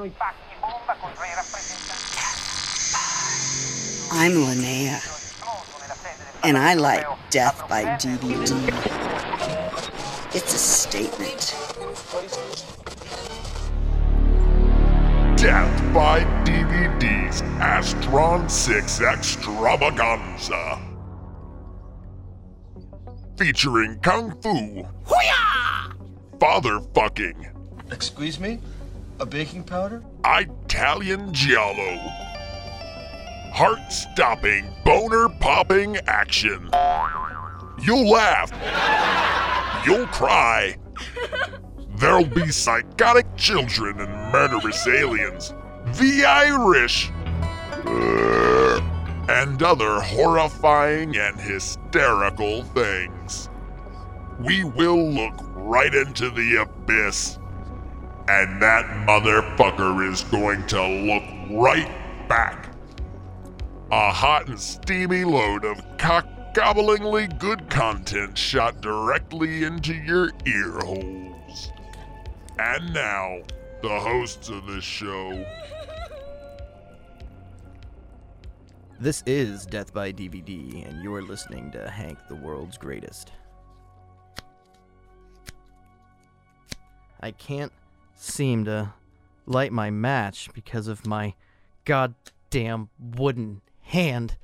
I'm Linnea, and I like death by DVD. It's a statement. Death by DVD's Astron 6 Extravaganza. Featuring Kung Fu. Hoo-yah! Father fucking. Excuse me? A baking powder? Italian Giallo. Heart stopping, boner popping action. You'll laugh. You'll cry. There'll be psychotic children and murderous aliens. The Irish. And other horrifying and hysterical things. We will look right into the abyss. And that motherfucker is going to look right back. A hot and steamy load of cock-gobblingly good content shot directly into your ear holes. And now, the hosts of this show. This is Death by DVD, and you're listening to Hank the World's Greatest. I can't seem to light my match because of my goddamn wooden hand.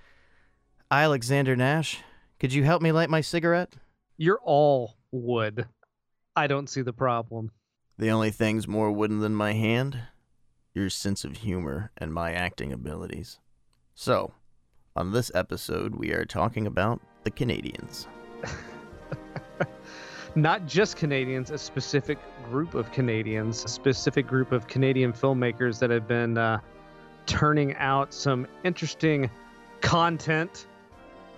Alexander Nash, could you help me light my cigarette? You're all wood. I don't see the problem. The only thing's more wooden than my hand? Your sense of humor and my acting abilities. So, on this episode, we are talking about the Canadians. Not just Canadians, a specific group of Canadians, a specific group of Canadian filmmakers that have been uh, turning out some interesting content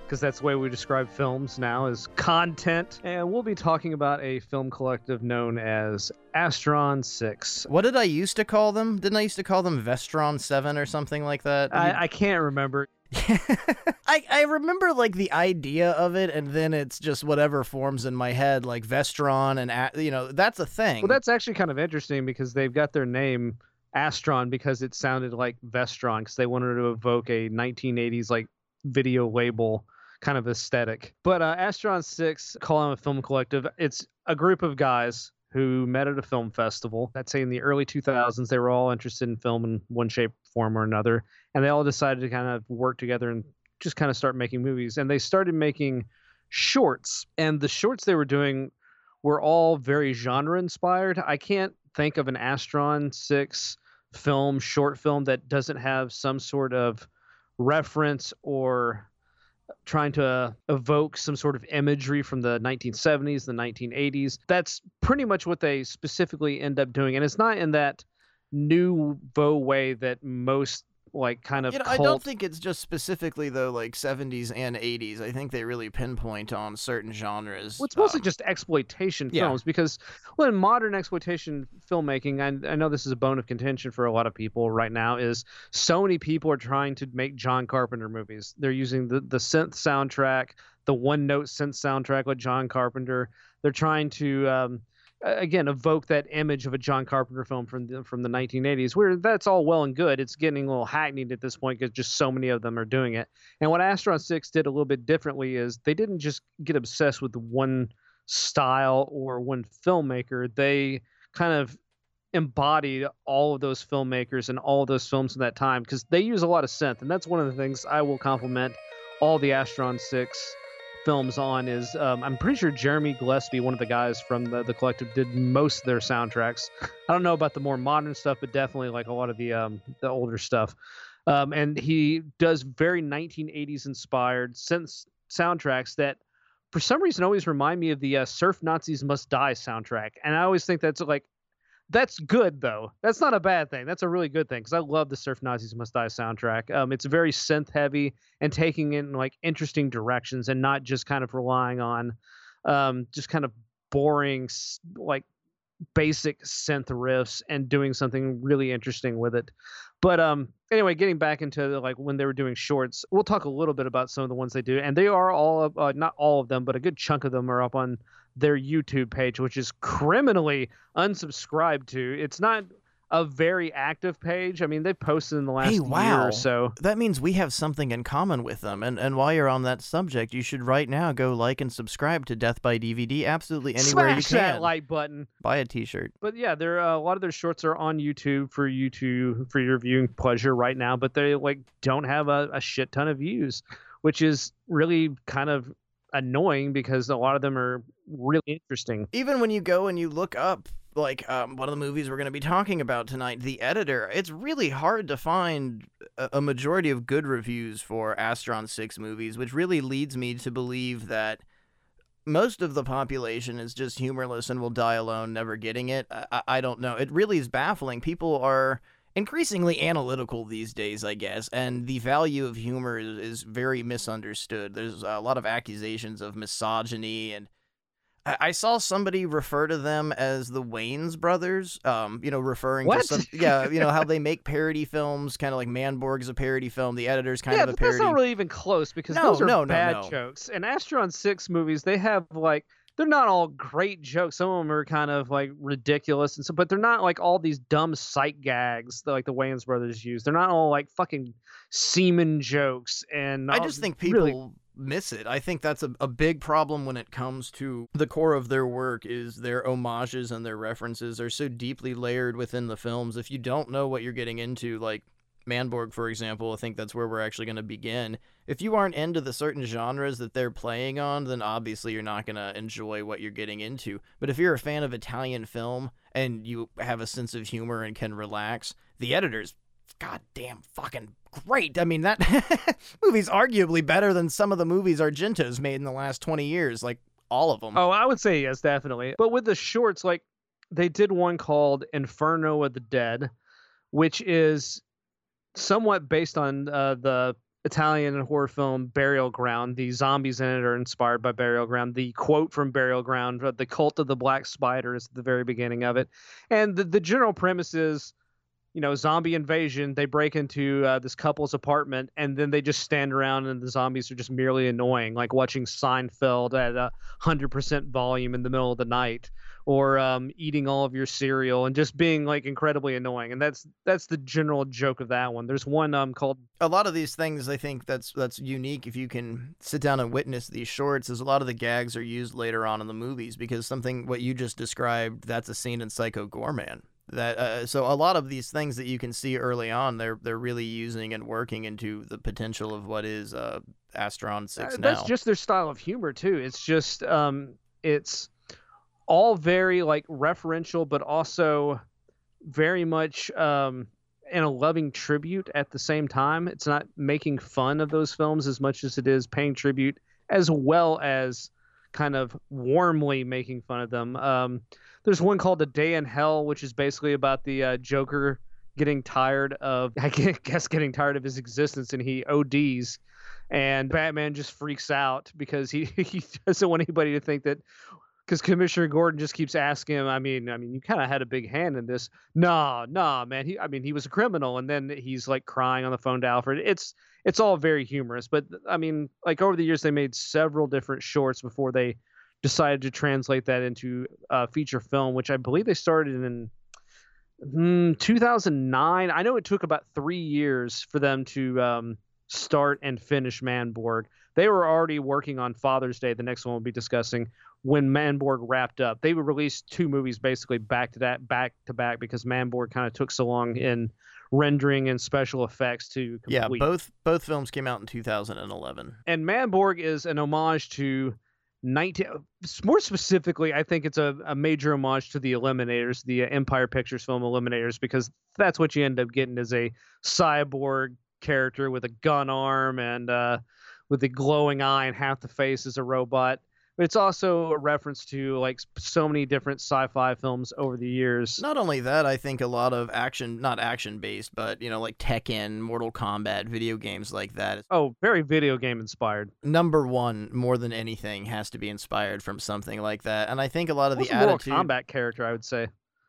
because that's the way we describe films now is content and we'll be talking about a film collective known as astron 6 What did I used to call them? Didn't I used to call them Vestron 7 or something like that? I, I can't remember I, I remember like the idea of it, and then it's just whatever forms in my head, like Vestron, and you know that's a thing. well that's actually kind of interesting because they've got their name astron because it sounded like vestron because they wanted to evoke a 1980s like video label kind of aesthetic but uh, astron 6 call them a film collective it's a group of guys who met at a film festival. I'd say in the early 2000s they were all interested in film in one shape form or another and they all decided to kind of work together and just kind of start making movies. And they started making shorts and the shorts they were doing were all very genre inspired i can't think of an astron 6 film short film that doesn't have some sort of reference or trying to uh, evoke some sort of imagery from the 1970s the 1980s that's pretty much what they specifically end up doing. And it's not in that nouveau way that most like kind of You know, I don't think it's just specifically though like 70s and 80s. I think they really pinpoint on certain genres. Well, it's mostly Um, just exploitation yeah. films because, well, in modern exploitation filmmaking, and I know this is a bone of contention for a lot of people right now, is so many people are trying to make John Carpenter movies. They're using the the synth soundtrack, the one note synth soundtrack with John Carpenter. They're trying to um, again evoke that image of a John Carpenter film from the, from the 1980s, where that's all well and good. It's getting a little hackneyed at this point because just so many of them are doing it. And what Astron 6 did a little bit differently is they didn't just get obsessed with one style or one filmmaker. They kind of embodied all of those filmmakers and all those films in that time because they use a lot of synth. And that's one of the things I will compliment all the Astron 6 films on is um, I'm pretty sure Jeremy Gillespie, one of the guys from the, the collective, did most of their soundtracks. I don't know about the more modern stuff, but definitely like a lot of the um, the older stuff. Um, and he does very 1980s inspired synth soundtracks that for some reason always remind me of the uh, Surf Nazis Must Die soundtrack. And I always think that's like that's good though. That's not a bad thing. That's a really good thing because I love the Surf Nazis Must Die soundtrack. Um, it's very synth heavy and taking it in like interesting directions and not just kind of relying on um, just kind of boring like basic synth riffs and doing something really interesting with it. But um anyway, getting back into the, like when they were doing shorts, we'll talk a little bit about some of the ones they do, and they are all uh, not all of them, but a good chunk of them are up on their YouTube page, which is criminally unsubscribed to. It's not. a very active page. I mean, they've posted in the last Hey, year or so. That means we have something in common with them. And and while you're on that subject, you should right now go like and subscribe to Death by DVD absolutely anywhere Smash you can. that like button. Buy a t-shirt. But yeah, there uh, a lot of their shorts are on YouTube for you to for your viewing pleasure right now. But they like don't have a, a shit ton of views, which is really kind of annoying because a lot of them are really interesting. Even when you go and you look up like um, one of the movies we're going to be talking about tonight, The Editor, it's really hard to find a, a majority of good reviews for Astron 6 movies, which really leads me to believe that most of the population is just humorless and will die alone, never getting it. I, I- I don't know. It really is baffling. People are increasingly analytical these days, I guess, and the value of humor is, is very misunderstood. There's a lot of accusations of misogyny and I I saw somebody refer to them as the Wayans brothers, um, you know, referring What? to some, yeah, you know, how they make parody films, kind of like Manborg's a parody film, the editor's kind yeah, of a but that's not really even close because No, those are no, no, bad jokes. And Astron Six movies, they have like they're not all great jokes. Some of them are kind of like ridiculous and so, but they're not like all these dumb sight gags that like the Wayans brothers use. They're not all like fucking semen jokes. And I just think people really- miss it. I think that's a, a big problem when it comes to the core of their work is their homages and their references are so deeply layered within the films. If you don't know what you're getting into, like Manborg, for example, I think that's where we're actually going to begin. If you aren't into the certain genres that they're playing on, then obviously you're not going to enjoy what you're getting into. But if you're a fan of Italian film and you have a sense of humor and can relax, the editor's goddamn fucking great. I mean, that movie's arguably better than some of the movies Argento's made in the last 20 years, like all of them. Oh, I would say yes, definitely. But with the shorts, like they did one called Inferno of the Dead, which is somewhat based on uh, the Italian horror film Burial Ground. The zombies in it are inspired by Burial Ground. The quote from Burial Ground, uh, the cult of the black spider, is at the very beginning of it. And the, the general premise is you know, zombie invasion. They break into uh, this couple's apartment, and then they just stand around, and the zombies are just merely annoying, like watching Seinfeld at a hundred percent volume in the middle of the night, or um, eating all of your cereal, and just being like incredibly annoying. And that's that's the general joke of that one. There's one um called a lot of these things I think that's that's unique if you can sit down and witness these shorts is a lot of the gags are used later on in the movies because something what you just described that's a scene in Psycho Goreman that uh, so a lot of these things that you can see early on they're they're really using and working into the potential of what is uh Astron 6 Uh, now That's just their style of humor too. It's just um it's all very like referential but also very much um in a loving tribute at the same time. It's not making fun of those films as much as it is paying tribute as well as kind of warmly making fun of them. Um there's one called A Day in Hell which is basically about the uh, Joker getting tired of I guess getting tired of his existence and he ODs and Batman just freaks out because he, he doesn't want anybody to think that because Commissioner Gordon just keeps asking him. I mean, I mean, you kind of had a big hand in this. Nah, nah, man. He, I mean, he was a criminal, and then he's like crying on the phone to Alfred. It's it's all very humorous, but I mean, like over the years, they made several different shorts before they decided to translate that into uh, feature film, which I believe they started in mm, 2009. I know it took about three years for them to um, start and finish Manborg. They were already working on Father's Day, the next one we'll be discussing, when Manborg wrapped up. They would release two movies basically back to that, back to back, because Manborg kind of took so long in rendering and special effects to complete. yeah both both films came out in 2011 and Manborg is an homage to 19 more specifically i think it's a, a major homage to the eliminators the empire pictures film eliminators because that's what you end up getting is a cyborg character with a gun arm and uh, with a glowing eye and half the face is a robot but it's also a reference to like so many different sci-fi films over the years Not only that, I think a lot of action, not action based, but you know, like Tekken, Mortal Kombat, video games like that. oh very video game inspired Number one, more than anything, has to be inspired from something like that. And I think a lot of the a Mortal attitude. Kombat character i would say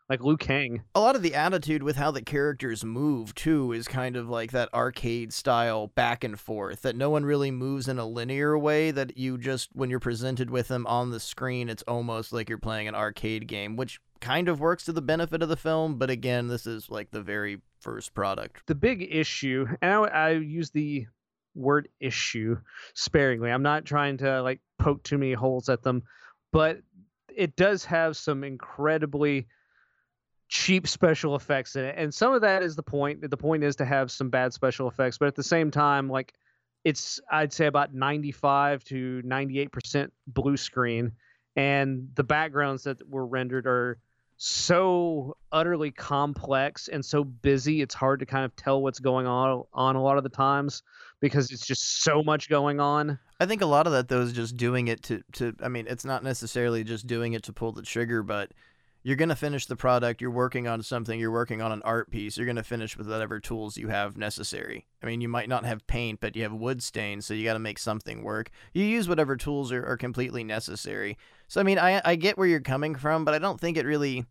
like Liu Kang. a lot of the attitude with how the characters move too is kind of like that arcade style back and forth that no one really moves in a linear way that you just when you're presented with them on the screen it's almost like you're playing an arcade game which kind of works to the benefit of the film but again this is like the very first product The big issue, and I, I use the word issue sparingly. I'm not trying to like poke too many holes at them, but it does have some incredibly cheap special effects in it. And some of that is the point. The point is to have some bad special effects, but at the same time, like it's I'd say about 95 to 98% blue screen and the backgrounds that were rendered are so utterly complex and so busy it's hard to kind of tell what's going on on a lot of the times because it's just so much going on I think a lot of that though is just doing it to to I mean it's not necessarily just doing it to pull the trigger but you're going to finish the product you're working on something you're working on an art piece you're going to finish with whatever tools you have necessary. I mean you might not have paint but you have wood stain so you got to make something work. You use whatever tools are, are completely necessary. So I mean I I get where you're coming from but I don't think it really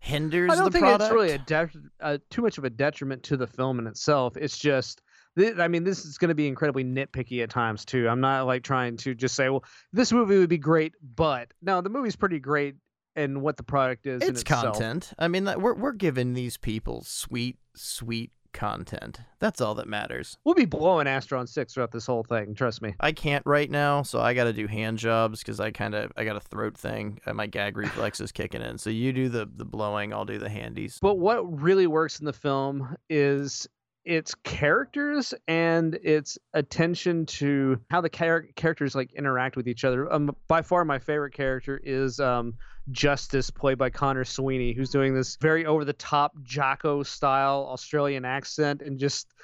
hinders i don't the think product it's really a de- uh, too much of a detriment to the film in itself. It's just I mean, this is going to be incredibly nitpicky at times too. I'm not like trying to just say, "Well, this movie would be great," but no, the movie's pretty great and what the product is. it's itself. content. I mean, we're we're giving these people sweet, sweet content. That's all that matters. We'll be blowing Astron Six throughout this whole thing. Trust me. I can't right now, so I got to do hand jobs because I kind of I got a throat thing. My gag reflex is kicking in. So you do the the blowing, I'll do the handies. But what really works in the film is its characters and its attention to how the char- characters like interact with each other. Um, by far, my favorite character is um, Justice, played by Connor Sweeney, who's doing this very over the top Jocko style Australian accent and just.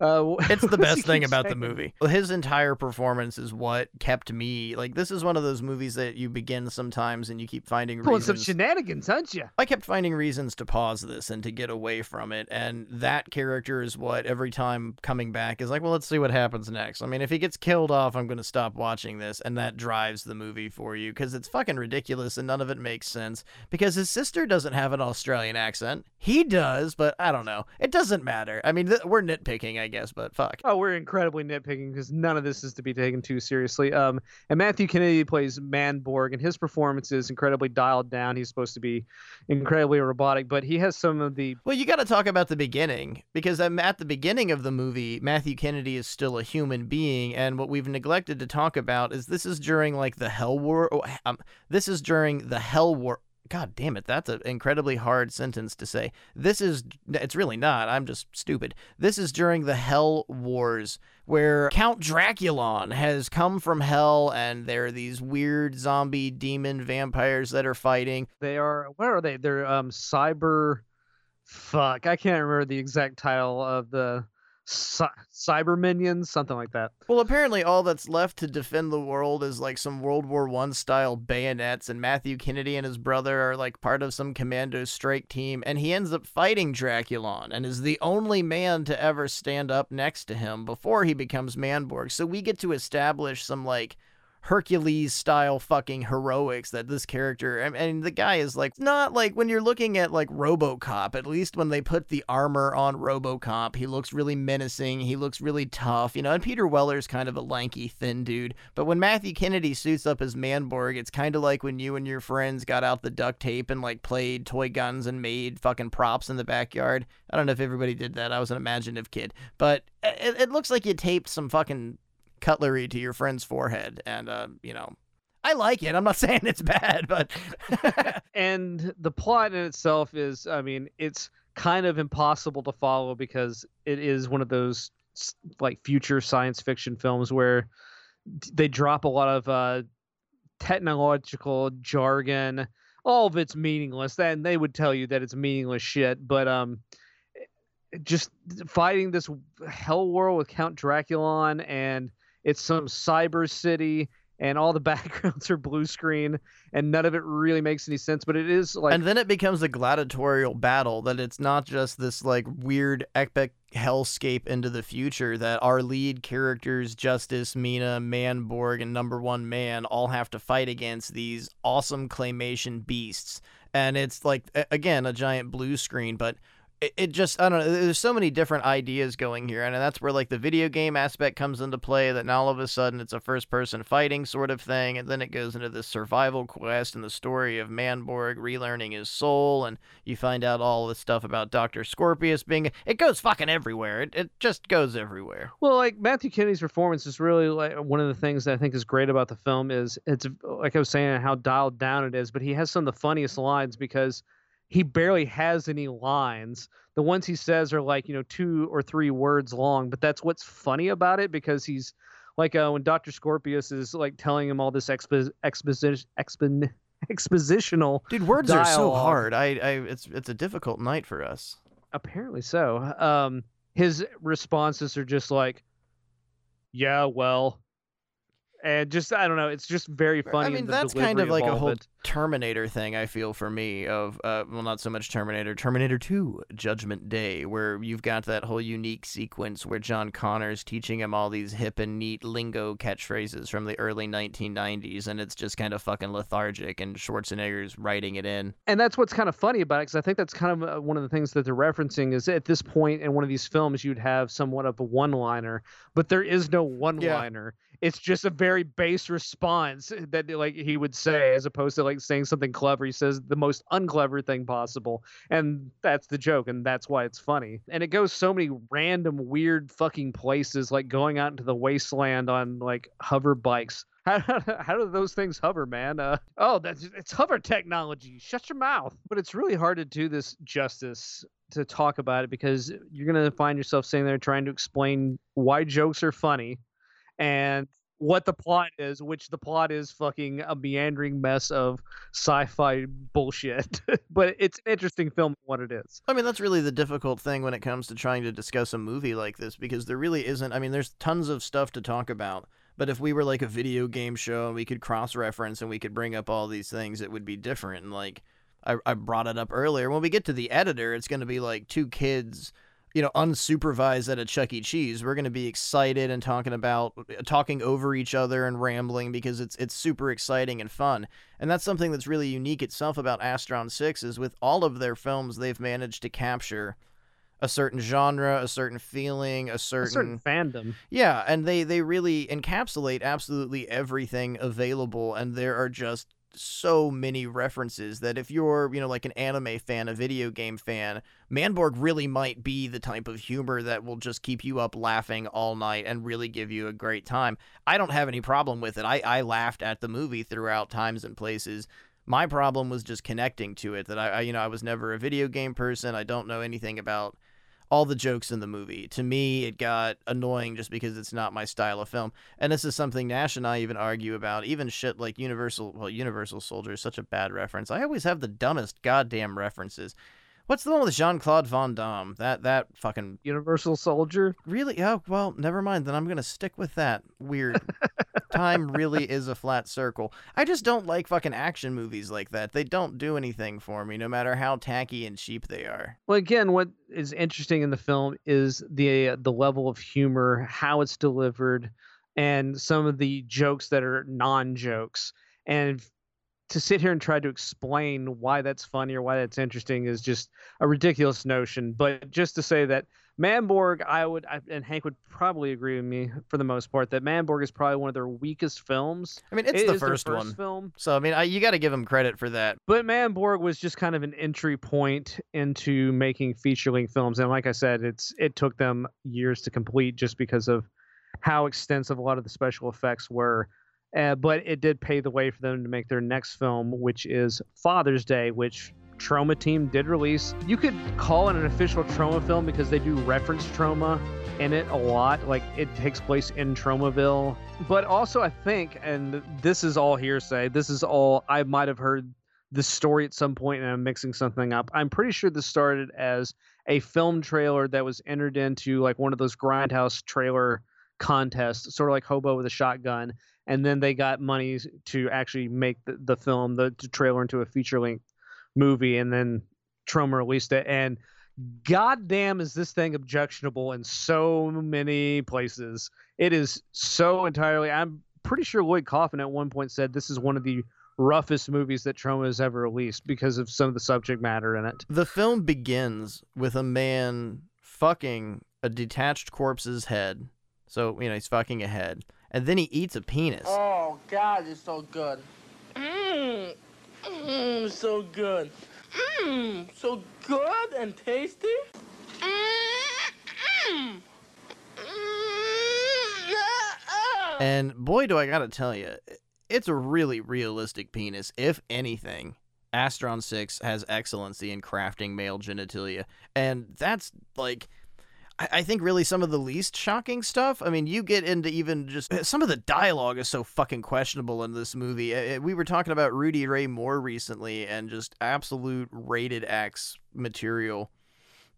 Uh, It's the best thing about the movie. His entire performance is what kept me like. This is one of those movies that you begin sometimes and you keep finding Pulling some reasons. shenanigans, aren't you? I kept finding reasons to pause this and to get away from it, and that character is what every time coming back is like, well, let's see what happens next. I mean, if he gets killed off, I'm going to stop watching this, and that drives the movie for you because it's fucking ridiculous and none of it makes sense. Because his sister doesn't have an Australian accent, he does, but I don't know. It doesn't matter. I mean, th- we're nitpicking, I guess, but fuck. Oh, we're incredibly nitpicking because none of this is to be taken too seriously. Um, and Matthew Kennedy plays Manborg, and his performance is incredibly dialed down. He's supposed to be incredibly robotic, but he has some of the Well, you got to talk about the beginning because um, at the beginning of the movie, Matthew Kennedy is still a human being, and what we've neglected to talk about is this is during like the Hell War. Oh, um, this is during the Hell War. God damn it, that's an incredibly hard sentence to say. This is, it's really not. I'm just stupid. This is during the Hell Wars, where Count Draculon has come from hell, and there are these weird zombie demon vampires that are fighting. they are what are they? They're um cyber. Fuck, I can't remember the exact title of the cy- cyber minions, something like that. Well, apparently, all that's left to defend the world is like some World War One style bayonets, and Matthew Kennedy and his brother are like part of some commando strike team, and he ends up fighting Draculon and is the only man to ever stand up next to him before he becomes Manborg. So we get to establish some like Hercules style fucking heroics that this character mean the guy is like not like when you're looking at like RoboCop at least when they put the armor on RoboCop he looks really menacing he looks really tough you know and Peter Weller's kind of a lanky thin dude but when Matthew Kennedy suits up as Manborg it's kind of like when you and your friends got out the duct tape and like played toy guns and made fucking props in the backyard. I don't know if everybody did that I was an imaginative kid but uh, it, it looks like you taped some fucking cutlery to your friend's forehead and uh, you know i like it. I'm not saying it's bad but and the plot in itself is i mean it's kind of impossible to follow because it is one of those like future science fiction films where they drop a lot of uh technological jargon. All of it's meaningless and they would tell you that it's meaningless shit but um just fighting this hell world with count draculon and it's some cyber city and all the backgrounds are blue screen, and none of it really makes any sense. But it is like, and then it becomes a gladiatorial battle that it's not just this like weird epic hellscape into the future that our lead characters Justice, Mina, Manborg, and Number One Man all have to fight against these awesome claymation beasts. And it's like again a giant blue screen, but it, it just I don't know. There's so many different ideas going here, and that's where like the video game aspect comes into play. That now all of a sudden it's a first-person fighting sort of thing, and then it goes into this survival quest and the story of Manborg relearning his soul, and you find out all this stuff about Doctor Scorpius being. It goes fucking everywhere. It it just goes everywhere. Well, like Matthew Kennedy's performance is really like one of the things that I think is great about the film is it's like I was saying how dialed down it is, but he has some of the funniest lines because he barely has any lines. The ones he says are like, you know, two or three words long, but that's what's funny about it because he's like uh, when Dr. Scorpius is like telling him all this expo- exposition expon- expositional Dude, words dialogue. are so hard. I, I it's it's a difficult night for us. Apparently so. Um his responses are just like yeah, well, and just I don't know, it's just very funny. I mean, that's kind of like a whole. Terminator thing. I feel for me of uh, well, not so much Terminator, Terminator Two, Judgment Day, where you've got that whole unique sequence where John Connor's teaching him all these hip and neat lingo catchphrases from the early 1990s, and it's just kind of fucking lethargic, and Schwarzenegger's writing it in. and that's what's kind of funny about it because I think that's kind of uh, one of the things that they're referencing is at this point in one of these films you'd have somewhat of a one-liner, but there is no one-liner. It's just a very base response that like he would say as opposed to like saying something clever. He says the most unclever thing possible, and that's the joke, and that's why it's funny. And it goes so many random weird fucking places, like going out into the wasteland on like hover bikes. How, how do those things hover, man? Uh, oh, that's it's hover technology. Shut your mouth. But it's really hard to do this justice to talk about it because you're gonna find yourself sitting there trying to explain why jokes are funny and what the plot is, which the plot is fucking a meandering mess of sci-fi bullshit. but it's an interesting film, what it is. I mean, that's really the difficult thing when it comes to trying to discuss a movie like this because there really isn't. I mean, there's tons of stuff to talk about. But if we were like a video game show and we could cross reference and we could bring up all these things, it would be different. And like I, I brought it up earlier, when we get to the editor, it's going to be like two kids, you know, unsupervised at a Chuck E. Cheese. We're going to be excited and talking about uh, talking over each other and rambling because it's it's super exciting and fun. And that's something that's really unique itself about Astron 6 is with all of their films, they've managed to capture a certain genre, a certain feeling, a A certain, certain fandom. yeah, and they they really encapsulate absolutely everything available, and there are just so many references that if you're you know like an anime fan, a video game fan, Manborg really might be the type of humor that will just keep you up laughing all night and really give you a great time. I don't have any problem with it. I I laughed at the movie throughout times and places. My problem was just connecting to it. That I, I you know I was never a video game person. I don't know anything about all the jokes in the movie. To me, it got annoying just because it's not my style of film. And this is something Nash and I even argue about. Even shit like Universal, well, Universal Soldier is such a bad reference. I always have the dumbest goddamn references. What's the one with Jean Claude Van Damme? That that fucking Universal Soldier. really? Oh well, never mind. Then I'm gonna stick with that. Weird. Time really is a flat circle. I just don't like fucking action movies like that. They don't do anything for me, no matter how tacky and cheap they are. Well, again, what is interesting in the film is the the level of humor, how it's delivered, and some of the jokes that are non jokes. And to sit here and try to explain why that's funny or why that's interesting is just a ridiculous notion. But just to say that Manborg, I would, I, and Hank would probably agree with me for the most part that Manborg is probably one of their weakest films. I mean, it's It the their first one. film. So I mean, I, you got to give them credit for that. But Manborg was just kind of an entry point into making feature length films, and like I said, it's it took them years to complete just because of how extensive a lot of the special effects were. Uh, but it did pave the way for them to make their next film, which is Father's Day, which Troma Team did release. You could call it an official Troma film because they do reference Troma in it a lot. Like it takes place in Tromaville. But also, I think, and this is all hearsay, this is all I might have heard the story at some point and I'm mixing something up. I'm pretty sure this started as a film trailer that was entered into like one of those grindhouse trailer contests, sort of like Hobo with a Shotgun. And then they got money to actually make the, the film, the, the trailer into a feature length movie, and then Troma released it. And goddamn, is this thing objectionable in so many places? It is so entirely. I'm pretty sure Lloyd Kaufman at one point said this is one of the roughest movies that Troma has ever released because of some of the subject matter in it. The film begins with a man fucking a detached corpse's head. So, you know, he's fucking a head. And then he eats a penis. Oh God, it's so good. Mmm, mmm, so good. Mmm, so good and tasty. Mmm, mmm. And boy, do I gotta tell you, it's a really realistic penis. If anything, Astron 6 has excellency in crafting male genitalia. And that's like. I think really some of the least shocking stuff. I mean, you get into even just some of the dialogue is so fucking questionable in this movie. Uh, uh, We were talking about Rudy Ray Moore recently and just absolute rated X material.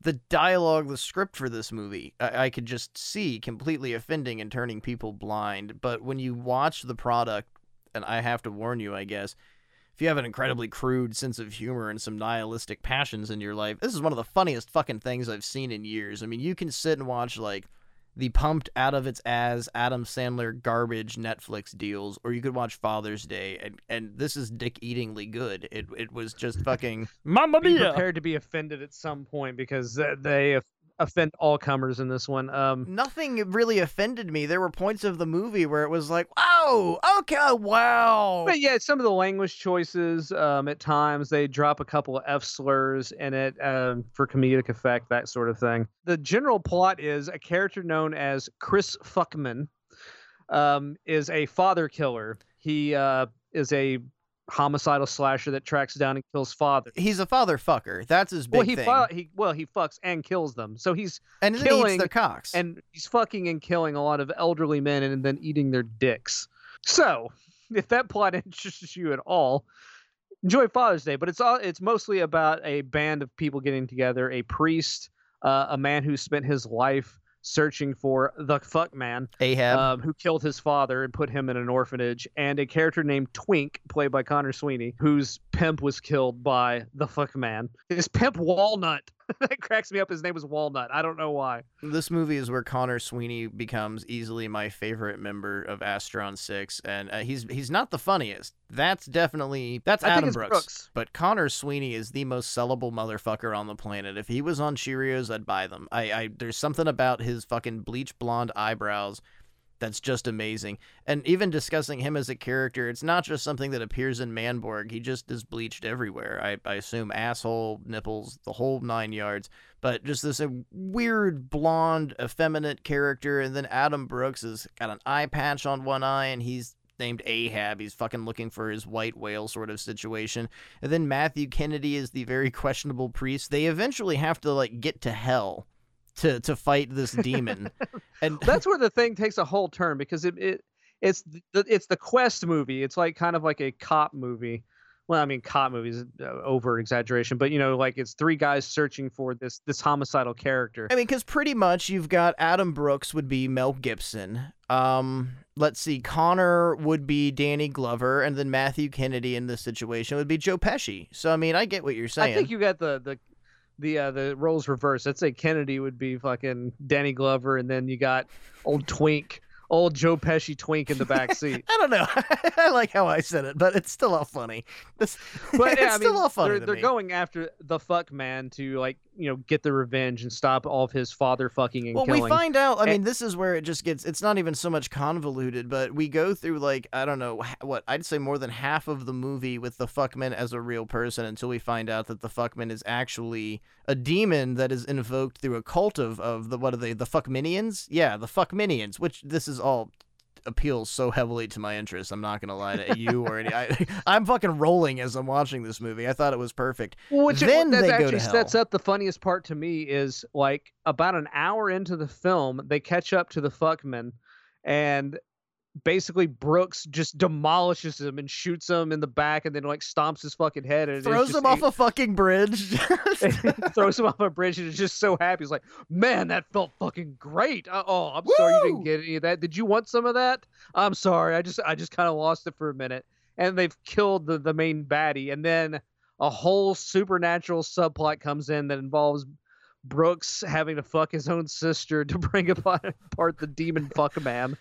The dialogue, the script for this movie, I, I could just see completely offending and turning people blind. But when you watch the product, and I have to warn you, I guess, if you have an incredibly crude sense of humor and some nihilistic passions in your life, this is one of the funniest fucking things I've seen in years. I mean, you can sit and watch like the pumped out of its ass Adam Sandler garbage Netflix deals, or you could watch Father's Day, and and this is dick eatingly good. It it was just fucking Mamma Be mia. prepared to be offended at some point because they off- offend all comers in this one. Um, Nothing really offended me. There were points of the movie where it was like, "Oh, okay, wow." But yeah, some of the language choices, um, at times they drop a couple of F slurs in it um, for comedic effect, that sort of thing. The general plot is a character known as Chris Fuckman um, is a father killer. He uh, is a homicidal slasher that tracks down and kills father. He's a father fucker. That's his big Well, he, thing. fu- he well he fucks and kills them. So he's and then he their cocks. and he's fucking and killing a lot of elderly men and then eating their dicks. So, if that plot interests you at all, enjoy Father's Day. But it's all it's mostly about a band of people getting together, a priest, uh, a man who spent his life searching for the fuck man Ahab. um, who killed his father and put him in an orphanage, and a character named Twink, played by Connor Sweeney, whose pimp was killed by the fuck man. His pimp Walnut. that cracks me up. His name was Walnut. I don't know why. This movie is where Connor Sweeney becomes easily my favorite member of Astron Six, and uh, he's he's not the funniest. That's definitely that's I Adam Brooks. Brooks. But Connor Sweeney is the most sellable motherfucker on the planet. If he was on Cheerios, I'd buy them. I, I there's something about his fucking bleach blonde eyebrows that's just amazing. And even discussing him as a character, it's not just something that appears in Manborg. He just is bleached everywhere. I, I assume asshole, nipples, the whole nine yards. But just this uh, weird blonde, effeminate character. And then Adam Brooks has got an eye patch on one eye, and he's named Ahab. He's fucking looking for his white whale sort of situation. And then Matthew Kennedy is the very questionable priest. They eventually have to like get to hell to to fight this demon. and That's where the thing takes a whole turn because it, it it's the it's the quest movie. It's like kind of like a cop movie. Well, I mean, cop movies uh, over exaggeration, but you know, like it's three guys searching for this this homicidal character. I mean, because pretty much you've got Adam Brooks would be Mel Gibson. Um, let's see, Connor would be Danny Glover, and then Matthew Kennedy in this situation would be Joe Pesci. So I mean, I get what you're saying. I think you got the the the uh, the roles reversed. I'd say Kennedy would be fucking Danny Glover, and then you got old Twink, old Joe Pesci Twink in the back seat. I don't know. I like how I said it, but it's still all funny. It's, But it's yeah, I still all funny. they're, they're going after the fuck man to like you know get the revenge and stop all of his father fucking and well, killing. we find out. I And- mean, this is where it just gets. It's not even so much convoluted, but we go through like I don't know what I'd say more than half of the movie with the fuckman as a real person until we find out that the fuckman is actually a demon that is invoked through a cult of of the what are they the fuckminions? Yeah, the fuckminions. Which this is all appeals so heavily to my interest. I'm not gonna lie to you or any. I, I'm fucking rolling as I'm watching this movie. I thought it was perfect. Well, Which Then that they go actually to sets hell. up the funniest part to me is like about an hour into the film, they catch up to the fuckmen, and basically Brooks just demolishes him and shoots him in the back and then like stomps his fucking head and Throws him off a fucking bridge. throws him off a bridge and is just so happy. He's like, "Man, that felt fucking great." Uh, oh, I'm sorry you didn't get any of that. Did you want some of that? I'm sorry. I just I just kind of lost it for a minute. And they've killed the the main baddie, and then a whole supernatural subplot comes in that involves Brooks having to fuck his own sister to bring apart the demon fuck man.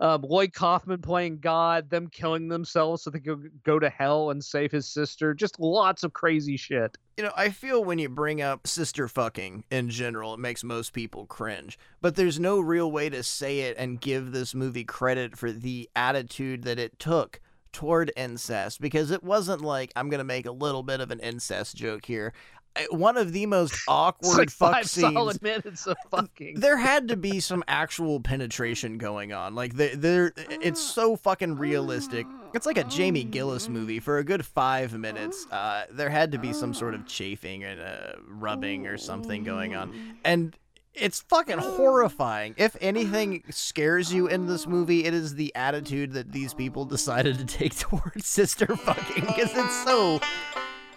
Um, Lloyd Kaufman playing God, them killing themselves so they could go to hell and save his sister. Just lots of crazy shit. You know, I feel when you bring up sister fucking in general, it makes most people cringe. But there's no real way to say it and give this movie credit for the attitude that it took toward incest because it wasn't like I'm going to make a little bit of an incest joke here. I- One of the most awkward like fuck five scenes solid minutes of fucking. there had to be some actual penetration going on. Like there, there, it's so fucking realistic. It's like a Jamie Gillis movie for a good five minutes. Uh, there had to be some sort of chafing and uh, rubbing or something going on, and it's fucking horrifying. If anything scares you in this movie, it is the attitude that these people decided to take towards sister fucking because it's so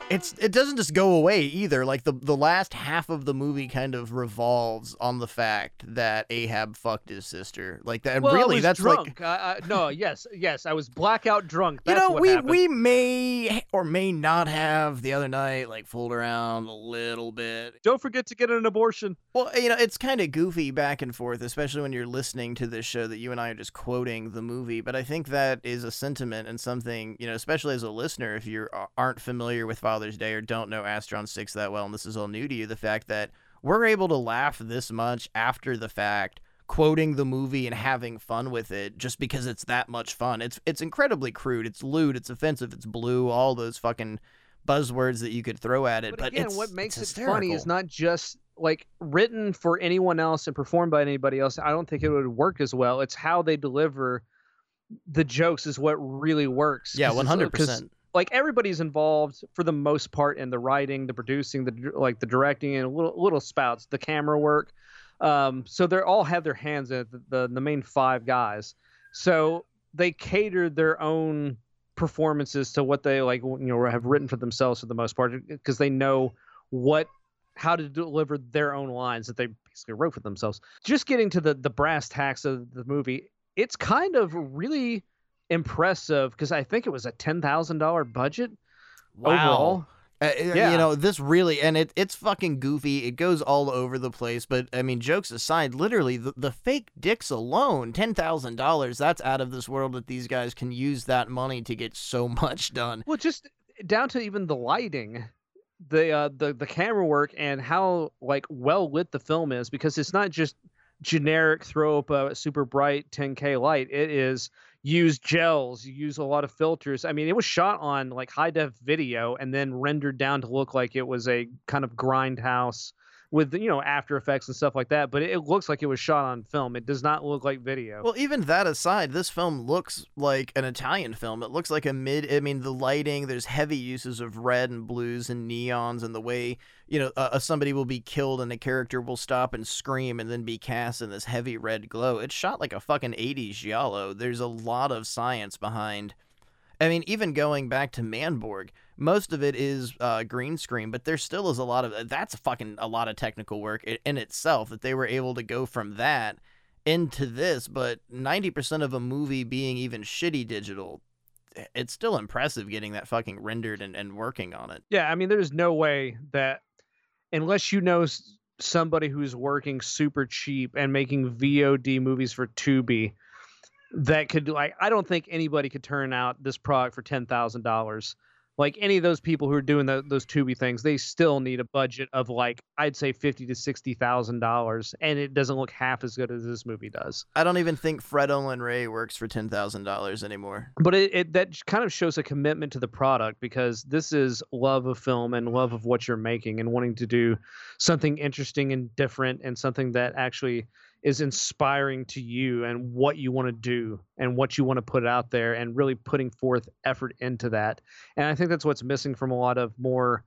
it's it doesn't just go away either. Like the the last half of the movie kind of revolves on the fact that Ahab fucked his sister. Like that. and well, really, that's drunk. like I, no, yes, yes, I was blackout drunk. you know we happened. we may or may not have the other night like fooled around a little bit. Don't forget to get an abortion. Well, you know, it's kind of goofy back and forth, especially when you're listening to this show that you and I are just quoting the movie. But I think that is a sentiment and something, you know, especially as a listener, if you uh, aren't familiar with Father's Day or don't know Astron 6 that well, and this is all new to you, the fact that we're able to laugh this much after the fact quoting the movie and having fun with it just because it's that much fun. It's it's incredibly crude. It's lewd, it's offensive, it's blue, all those fucking buzzwords that you could throw at it. But, But, again, what makes it funny is not just like written for anyone else and performed by anybody else. I don't think it would work as well. It's how they deliver the jokes is what really works. Yeah, uh, one it's- hundred percent. Like everybody's involved for the most part in the writing, the producing, the like the directing, and little little spouts, the camera work. Um, so they all have their hands in it. The, the the main five guys. So they catered their own performances to what they like you know have written for themselves for the most part because they know what how to deliver their own lines that they basically wrote for themselves just getting to the the brass tacks of the movie it's kind of really impressive because i think it was a $10000 budget overall Uh, Yeah. You know, this really, and it, it's fucking goofy. It goes all over the place. But, I mean, jokes aside, literally, the, the fake dicks alone, $10,000, that's out of this world that these guys can use that money to get so much done. well just down to even the lighting the uh the the camera work and how like well lit the film is because it's not just generic throw up a super bright 10k light it is use gels you use a lot of filters. I mean it was shot on like high def video and then rendered down to look like it was a kind of grindhouse with you know after effects and stuff like that but it, looks like it was shot on film it does not look like video Well, even that aside, this film looks like an Italian film. It looks like a mid. I mean, the lighting. There's heavy uses of red and blues and neons, and the way you know uh, somebody will be killed and a character will stop and scream and then be cast in this heavy red glow. It's shot like a fucking '80s giallo. There's a lot of science behind. I mean, even going back to Manborg, most of it is uh, green screen, but there still is a lot of that's fucking a lot of technical work in itself that they were able to go from that into this. But ninety percent of a movie being even shitty digital, it's still impressive getting that fucking rendered and, and working on it. Yeah, I mean, there's no way that unless you know somebody who's working super cheap and making VOD movies for Tubi, that could like I don't think anybody could turn out this product for ten thousand dollars. Like any of those people who are doing tho- those Tubi things, they still need a budget of like I'd say fifty to sixty thousand dollars, and it doesn't look half as good as this movie does. I don't even think Fred Olen Ray works for ten thousand dollars anymore. but it, it that kind of shows a commitment to the product because this is love of film and love of what you're making and wanting to do something interesting and different and something that actually is inspiring to you and what you want to do and what you want to put out there and really putting forth effort into that. And i think that's what's missing from a lot of more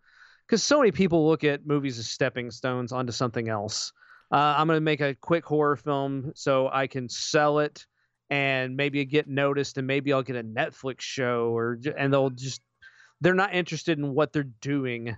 because so many people look at movies as stepping stones onto something else. Uh, i'm going to make a quick horror film so i can sell it and maybe get noticed and maybe I'll get a Netflix show or and they'll just they're not interested in what they're doing.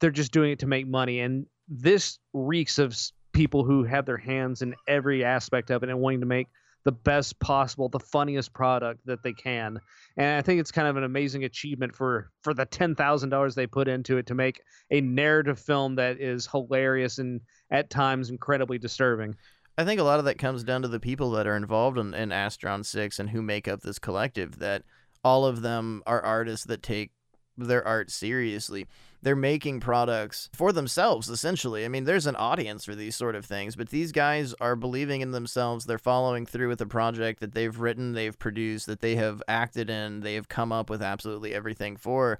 They're just doing it to make money. And this reeks of people who have their hands in every aspect of it and wanting to make the best possible, the funniest product that they can. And I think it's kind of an amazing achievement for for the ten thousand dollars they put into it to make a narrative film that is hilarious and at times incredibly disturbing. I think a lot of that comes down to the people that are involved in, in Astron Six and who make up this collective. That all of them are artists that take their art seriously they're making products for themselves essentially. I mean, there's an audience for these sort of things, but these guys are believing in themselves. They're following through with a project that they've written, they've produced, that they have acted in, they have come up with absolutely everything for.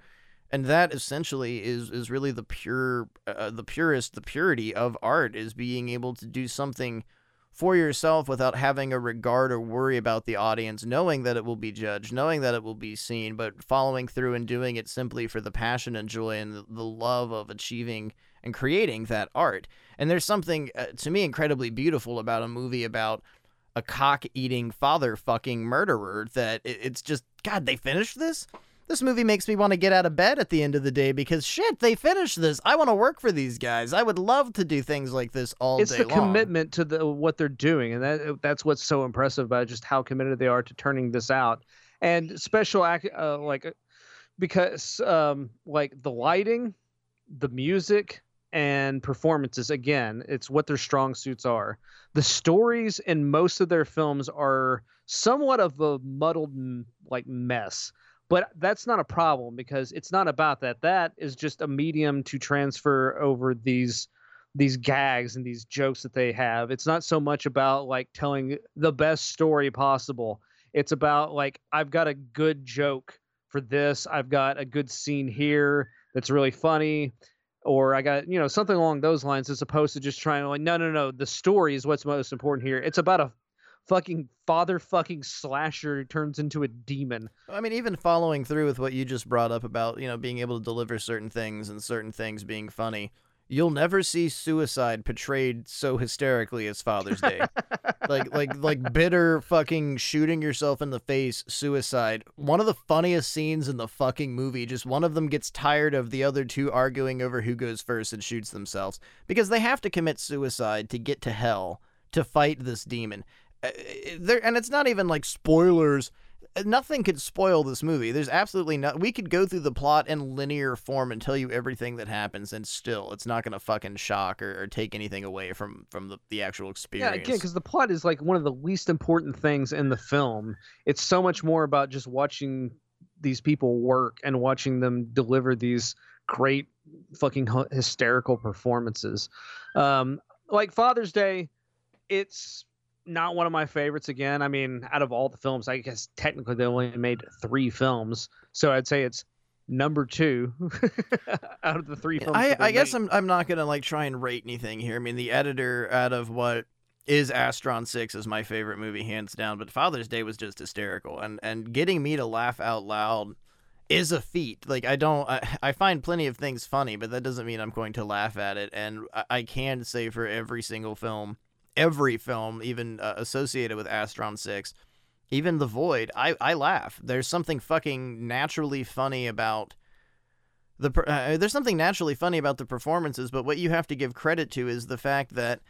And that essentially is is really the pure uh, the purest the purity of art is being able to do something for yourself without having a regard or worry about the audience, knowing that it will be judged, knowing that it will be seen, but following through and doing it simply for the passion and joy and the, love of achieving and creating that art. And there's something, uh, to me, incredibly beautiful about a movie about a cock eating father fucking murderer that it's just, God, they finished this? This movie makes me want to get out of bed at the end of the day because shit, they finished this. I want to work for these guys. I would love to do things like this all it's day the long. commitment to the what they're doing, and that that's what's so impressive about just how committed they are to turning this out. And special act uh, like uh, because um, like the lighting, the music, and performances again it's what their strong suits are the stories in most of their films are somewhat of a muddled like mess but that's not a problem because it's not about that. That is just a medium to transfer over these these gags and these jokes that they have. It's not so much about like telling the best story possible. It's about like I've got a good joke for this. I've got a good scene here that's really funny or I got, you know, something along those lines as opposed to just trying to like no no no, the story is what's most important here. It's about a fucking father fucking slasher turns into a demon. I mean, even following through with what you just brought up about, you know, being able to deliver certain things and certain things being funny. You'll never see suicide portrayed so hysterically as Father's Day. like like like bitter fucking shooting yourself in the face suicide. One of the funniest scenes in the fucking movie, just one of them gets tired of the other two arguing over who goes first and shoots themselves because they have to commit suicide to get to hell to fight this demon. Uh, there and it's not even like spoilers. Nothing could spoil this movie. There's absolutely not we could go through the plot in linear form and tell you everything that happens and still it's not going to fucking shock or, or, take anything away from from the, the actual experience yeah again because the plot is like one of the least important things in the film. It's so much more about just watching these people work and watching them deliver these great fucking hysterical performances. Um like father's day it's not one of my favorites again. I mean, out of all the films, I guess technically they only made three films, so I'd say it's number two out of the three films. I, I guess I'm I'm not gonna like try and rate anything here. I mean, the editor out of what is Astron Six is my favorite movie hands down, but Father's Day was just hysterical, and and getting me to laugh out loud is a feat. Like I don't, I, I find plenty of things funny, but that doesn't mean I'm going to laugh at it. And I, I can say for every single film every film, even uh, associated with Astron 6, even The Void, I, I laugh. There's something fucking naturally funny about the uh, there's something naturally funny about the performances, but what you have to give credit to is the fact that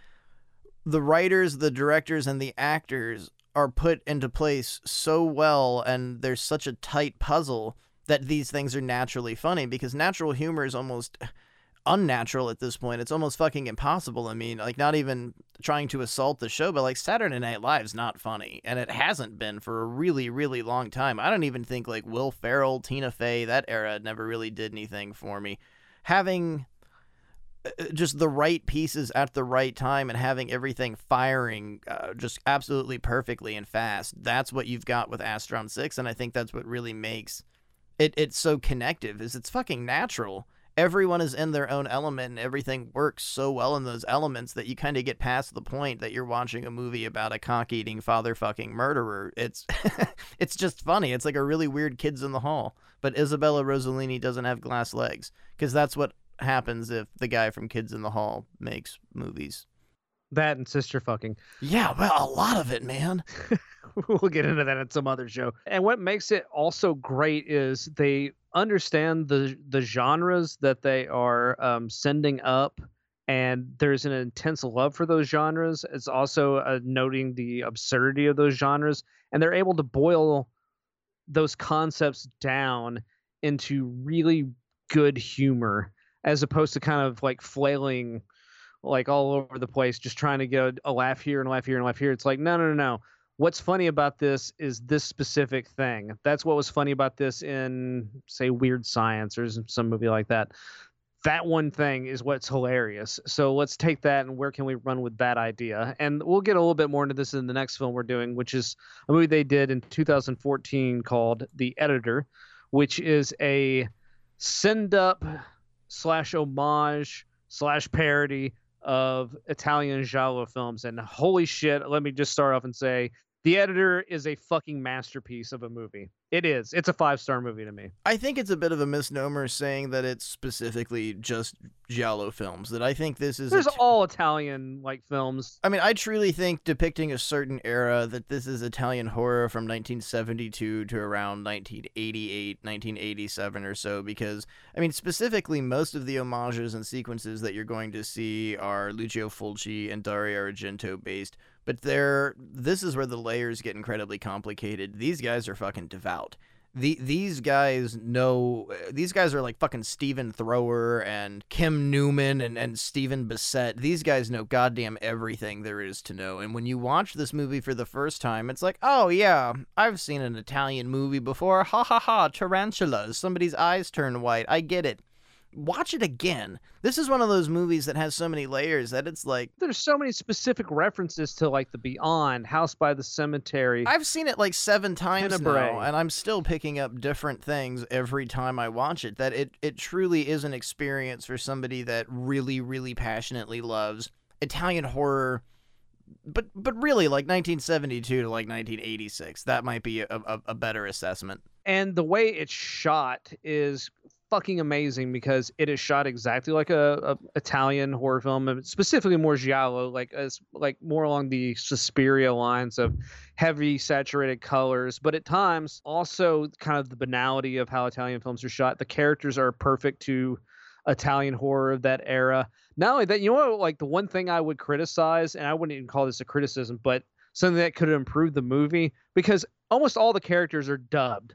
the writers, the directors, and the actors are put into place so well, and there's such a tight puzzle that these things are naturally funny because natural humor is almost unnatural at this point. It's almost fucking impossible. I mean, like not even trying to assault the show, but like Saturday Night Live's not funny, and it hasn't been for a really, really long time. I don't even think like Will Ferrell, Tina Fey, that era never really did anything for me. Having uh, uh, just the right pieces at the right time and having everything firing uh, just absolutely perfectly and fast. That's what you've got with Astron 6 and I think that's what really makes it it's so connective is it's fucking natural everyone is in their own element and everything works so well in those elements that you kind of get past the point that you're watching a movie about a cock eating father fucking murderer. It's it's just funny. It's like a really weird kids in the hall. But Isabella Rossellini doesn't have glass legs because that's what happens if the guy from Kids in the Hall makes movies. That and sister fucking. Yeah, well, a lot of it, man. we'll get into that in some other show. And what makes it also great is they understand the the genres that they are um, sending up, and there's an intense love for those genres. It's also uh, noting the absurdity of those genres, and they're able to boil those concepts down into really good humor, as opposed to kind of like flailing like all over the place, just trying to get a laugh here and a laugh here and a laugh here. It's like, no, no, no, no. What's funny about this is this specific thing. That's what was funny about this in, say, Weird Science or some movie like that. That one thing is what's hilarious. So let's take that and where can we run with that idea? And we'll get a little bit more into this in the next film we're doing, which is a movie they did in 2014 called The Editor, which is a send up slash homage slash parody of Italian giallo films. And holy shit, let me just start off and say the editor is a fucking masterpiece of a movie. It is. It's a five star movie to me. I think it's a bit of a misnomer saying that it's specifically just giallo films. That I think this is. There's a all Italian like films. I mean, I truly think depicting a certain era that this is Italian horror from 1972 to around 1988, 1987 or so. Because I mean, specifically, most of the homages and sequences that you're going to see are Lucio Fulci and Dario Argento based. But they're this is where the layers get incredibly complicated. These guys are fucking devout. The, these guys know these guys are like fucking Stephen Thrower and Kim Newman and, and Stephen Bissette. These guys know goddamn everything there is to know. And when you watch this movie for the first time, it's like, oh yeah, I've seen an Italian movie before. Ha ha ha, tarantulas. Somebody's eyes turn white. I get it watch it again. This is one of those movies that has so many layers that it's like there's so many specific references to like the Beyond, House by the Cemetery. I've seen it like seven times Tenebrae. now, and I'm still picking up different things every time I watch it. That it it truly is an experience for somebody that really really passionately loves Italian horror. But but really, like 1972 to like 1986, that might be a, a, a better assessment. And the way it's shot is fucking amazing because it is shot exactly like a, a Italian horror film, specifically more giallo, like as like more along the Suspiria lines of heavy saturated colors, but at times also kind of the banality of how Italian films are shot. The characters are perfect to Italian horror of that era. Not only that, you know what, like the one thing I would criticize, and I wouldn't even call this a criticism, but something that could improve the movie because almost all the characters are dubbed.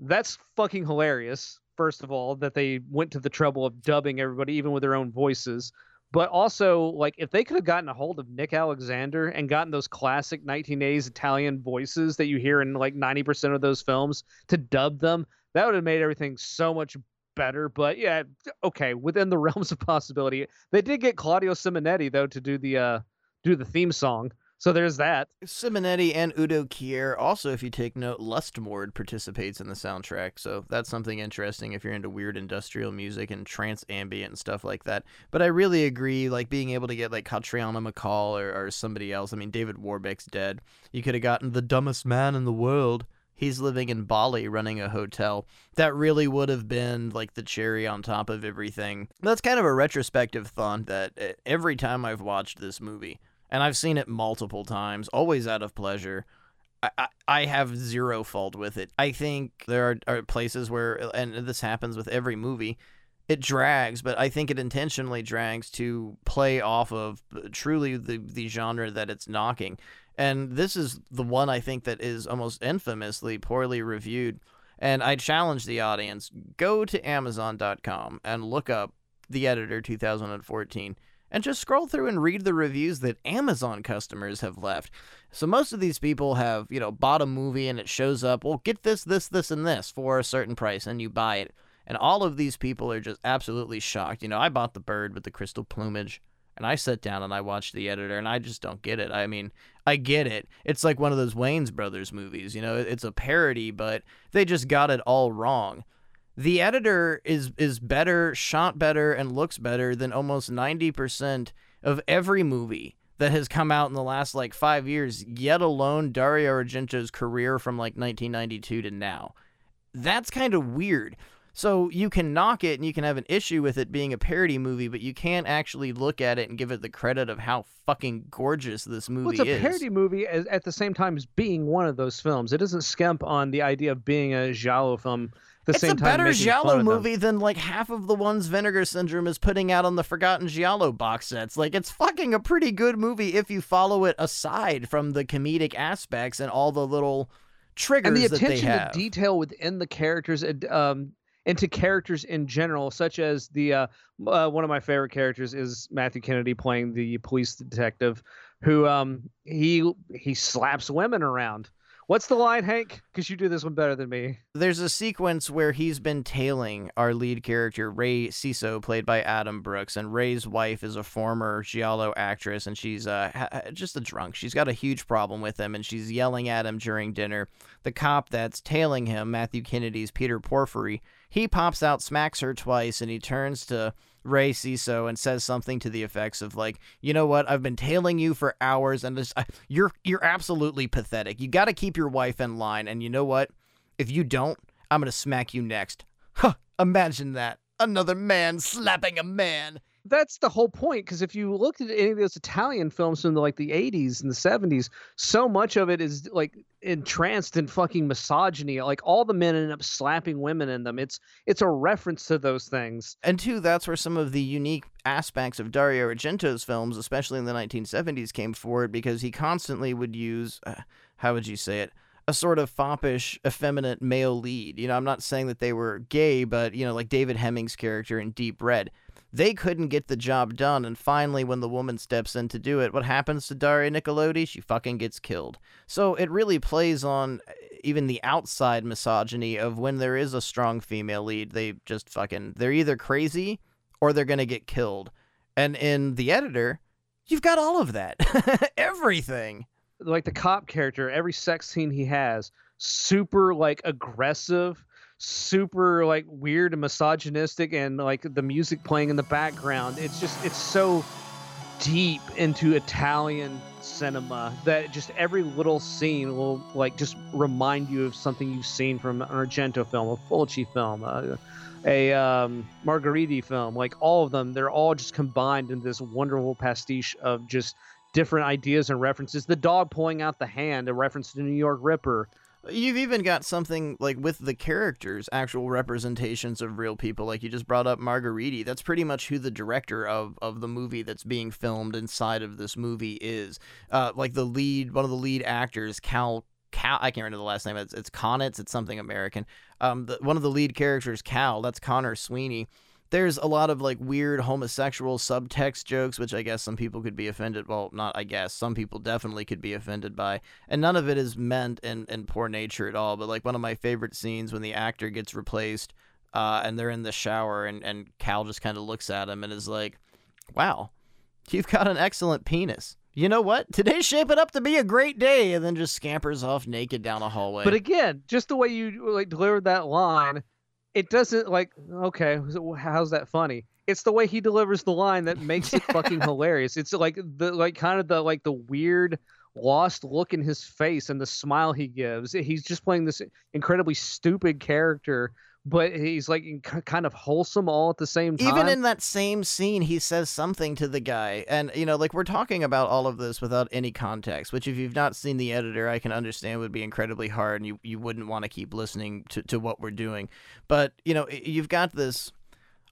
That's fucking hilarious first of all, that they went to the trouble of dubbing everybody, even with their own voices. But also, like, if they could have gotten a hold of Nick Alexander and gotten those classic 1980s Italian voices that you hear in like 90% of those films to dub them, that would have made everything so much better. But yeah, okay, within the realms of possibility. They did get Claudio Simonetti though to do the uh do the theme song. So there's that. Simonetti and Udo Kier. Also, if you take note, Lustmord participates in the soundtrack. So that's something interesting if you're into weird industrial music and trance ambient and stuff like that. But I really agree, like being able to get like Catriona MacColl or, or somebody else. I mean, David Warbeck's dead. You could have gotten the dumbest man in the world. He's living in Bali running a hotel. That really would have been like the cherry on top of everything. That's kind of a retrospective thought that eh, every time I've watched this movie, and I've seen it multiple times, always out of pleasure. I, I, have zero fault with it. I think there are, are places where, and this happens with every movie, it drags, but I think it intentionally drags to play off of uh, truly the, the genre that it's knocking. And this is the one I think that is almost infamously poorly reviewed. And I challenge the audience go to Amazon.com and look up The Editor 2014 and just scroll through and read the reviews that Amazon customers have left. So most of these people have, you know, bought a movie and it shows up, well, get this, this, this, and this for a certain price, and you buy it. And all of these people are just absolutely shocked. You know, I bought the bird with the crystal plumage, and I sat down and I watched the editor, and I just don't get it. I mean, I get it. It's like one of those Wayans Brothers movies. You know, it's a parody, but they just got it all wrong the editor is is better, shot better, and looks better than almost ninety percent of every movie that has come out in the last like five years. Yet alone Dario Argento's career from like 1992 to now. That's kind of weird So you can knock it and you can have an issue with it being a parody movie, but you can't actually look at it and give it the credit of how fucking gorgeous this movie well, it's a is. parody movie as, at the same time as being one of those films. It doesn't skimp on the idea of being a giallo film. At the it's same a time better making fun giallo movie than like half of the ones Vinegar Syndrome is putting out on the Forgotten Giallo box sets. Like it's fucking a pretty good movie if you follow it aside from the comedic aspects and all the little triggers and the attention to detail within the characters and um and to characters in general such as the uh, uh one of my favorite characters is Matthew Kennedy playing the police detective who um he he slaps women around what's the line Hank because you do this one better than me There's a sequence where he's been tailing our lead character, Rey Ciso, played by Adam Brooks, and Rey's wife is a former Giallo actress, and she's uh, ha- just a drunk. She's got a huge problem with him, and she's yelling at him during dinner. The cop that's tailing him, Matthew Kennedy's Peter Porfiry, he pops out, smacks her twice, and he turns to Rey Ciso and says something to the effects of like, "You know what? I've been tailing you for hours, and I, you're you're absolutely pathetic. You got to keep your wife in line, and you know what? If you don't, I'm gonna smack you next." Huh! Imagine that. Another man slapping a man. That's the whole point because if you looked at any of those Italian films from the, like the 80s and the 70s so much of it is like entranced in fucking misogyny like all the men end up slapping women in them it's it's a reference to those things And two, that's where some of the unique aspects of Dario Argento's films, especially in the 1970s, came forward because he constantly would use, uh, how would you say it, a sort of foppish, effeminate male lead. You know, I'm not saying that they were gay, but, you know, like David Hemmings' character in Deep Red. They couldn't get the job done, and finally, when the woman steps in to do it, what happens to Daria Nicolodi? She fucking gets killed. So it really plays on uh, even the outside misogyny of when there is a strong female lead, they just fucking, they're either crazy or they're gonna get killed. And in The Editor, you've got all of that. Everything. like the cop character every sex scene he has super like aggressive super like weird and misogynistic and like the music playing in the background it's just it's so deep into italian cinema that just every little scene will like just remind you of something you've seen from an argento film a fulci film uh, a um, margheriti film like all of them they're all just combined in this wonderful pastiche of just different ideas and references. The dog pulling out the hand, a reference to New York Ripper. You've even got something like with the characters, actual representations of real people. Like you just brought up Margheriti. That's pretty much who the director of, of the movie that's being filmed inside of this movie is. Uh, like the lead, one of the lead actors, Cal. Cal, I can't remember the last name. It's it's Connitz. It's something American. Um, the, one of the lead characters, Cal. That's Conor Sweeney there's a lot of like weird homosexual subtext jokes, which I guess some people could be offended. Well, not I guess some people definitely could be offended by, and none of it is meant in in poor nature at all. But like one of my favorite scenes when the actor gets replaced, uh, and they're in the shower, and and Cal just kind of looks at him and is like, "Wow, you've got an excellent penis." You know what? Today's shaping up to be a great day, and then just scampers off naked down a hallway. But again, just the way you like delivered that line, it doesn't like okay, how's that funny? It's the way he delivers the line that makes it fucking hilarious. It's like the like kind of the like the weird lost look in his face and the smile he gives. He's just playing this incredibly stupid character, but he's like kind of wholesome all at the same time. Even in that same scene, he says something to the guy. And, you know, like we're talking about all of this without any context, which if you've not seen the editor, I can understand would be incredibly hard and you, you wouldn't want to keep listening to, to what we're doing. But, you know, you've got this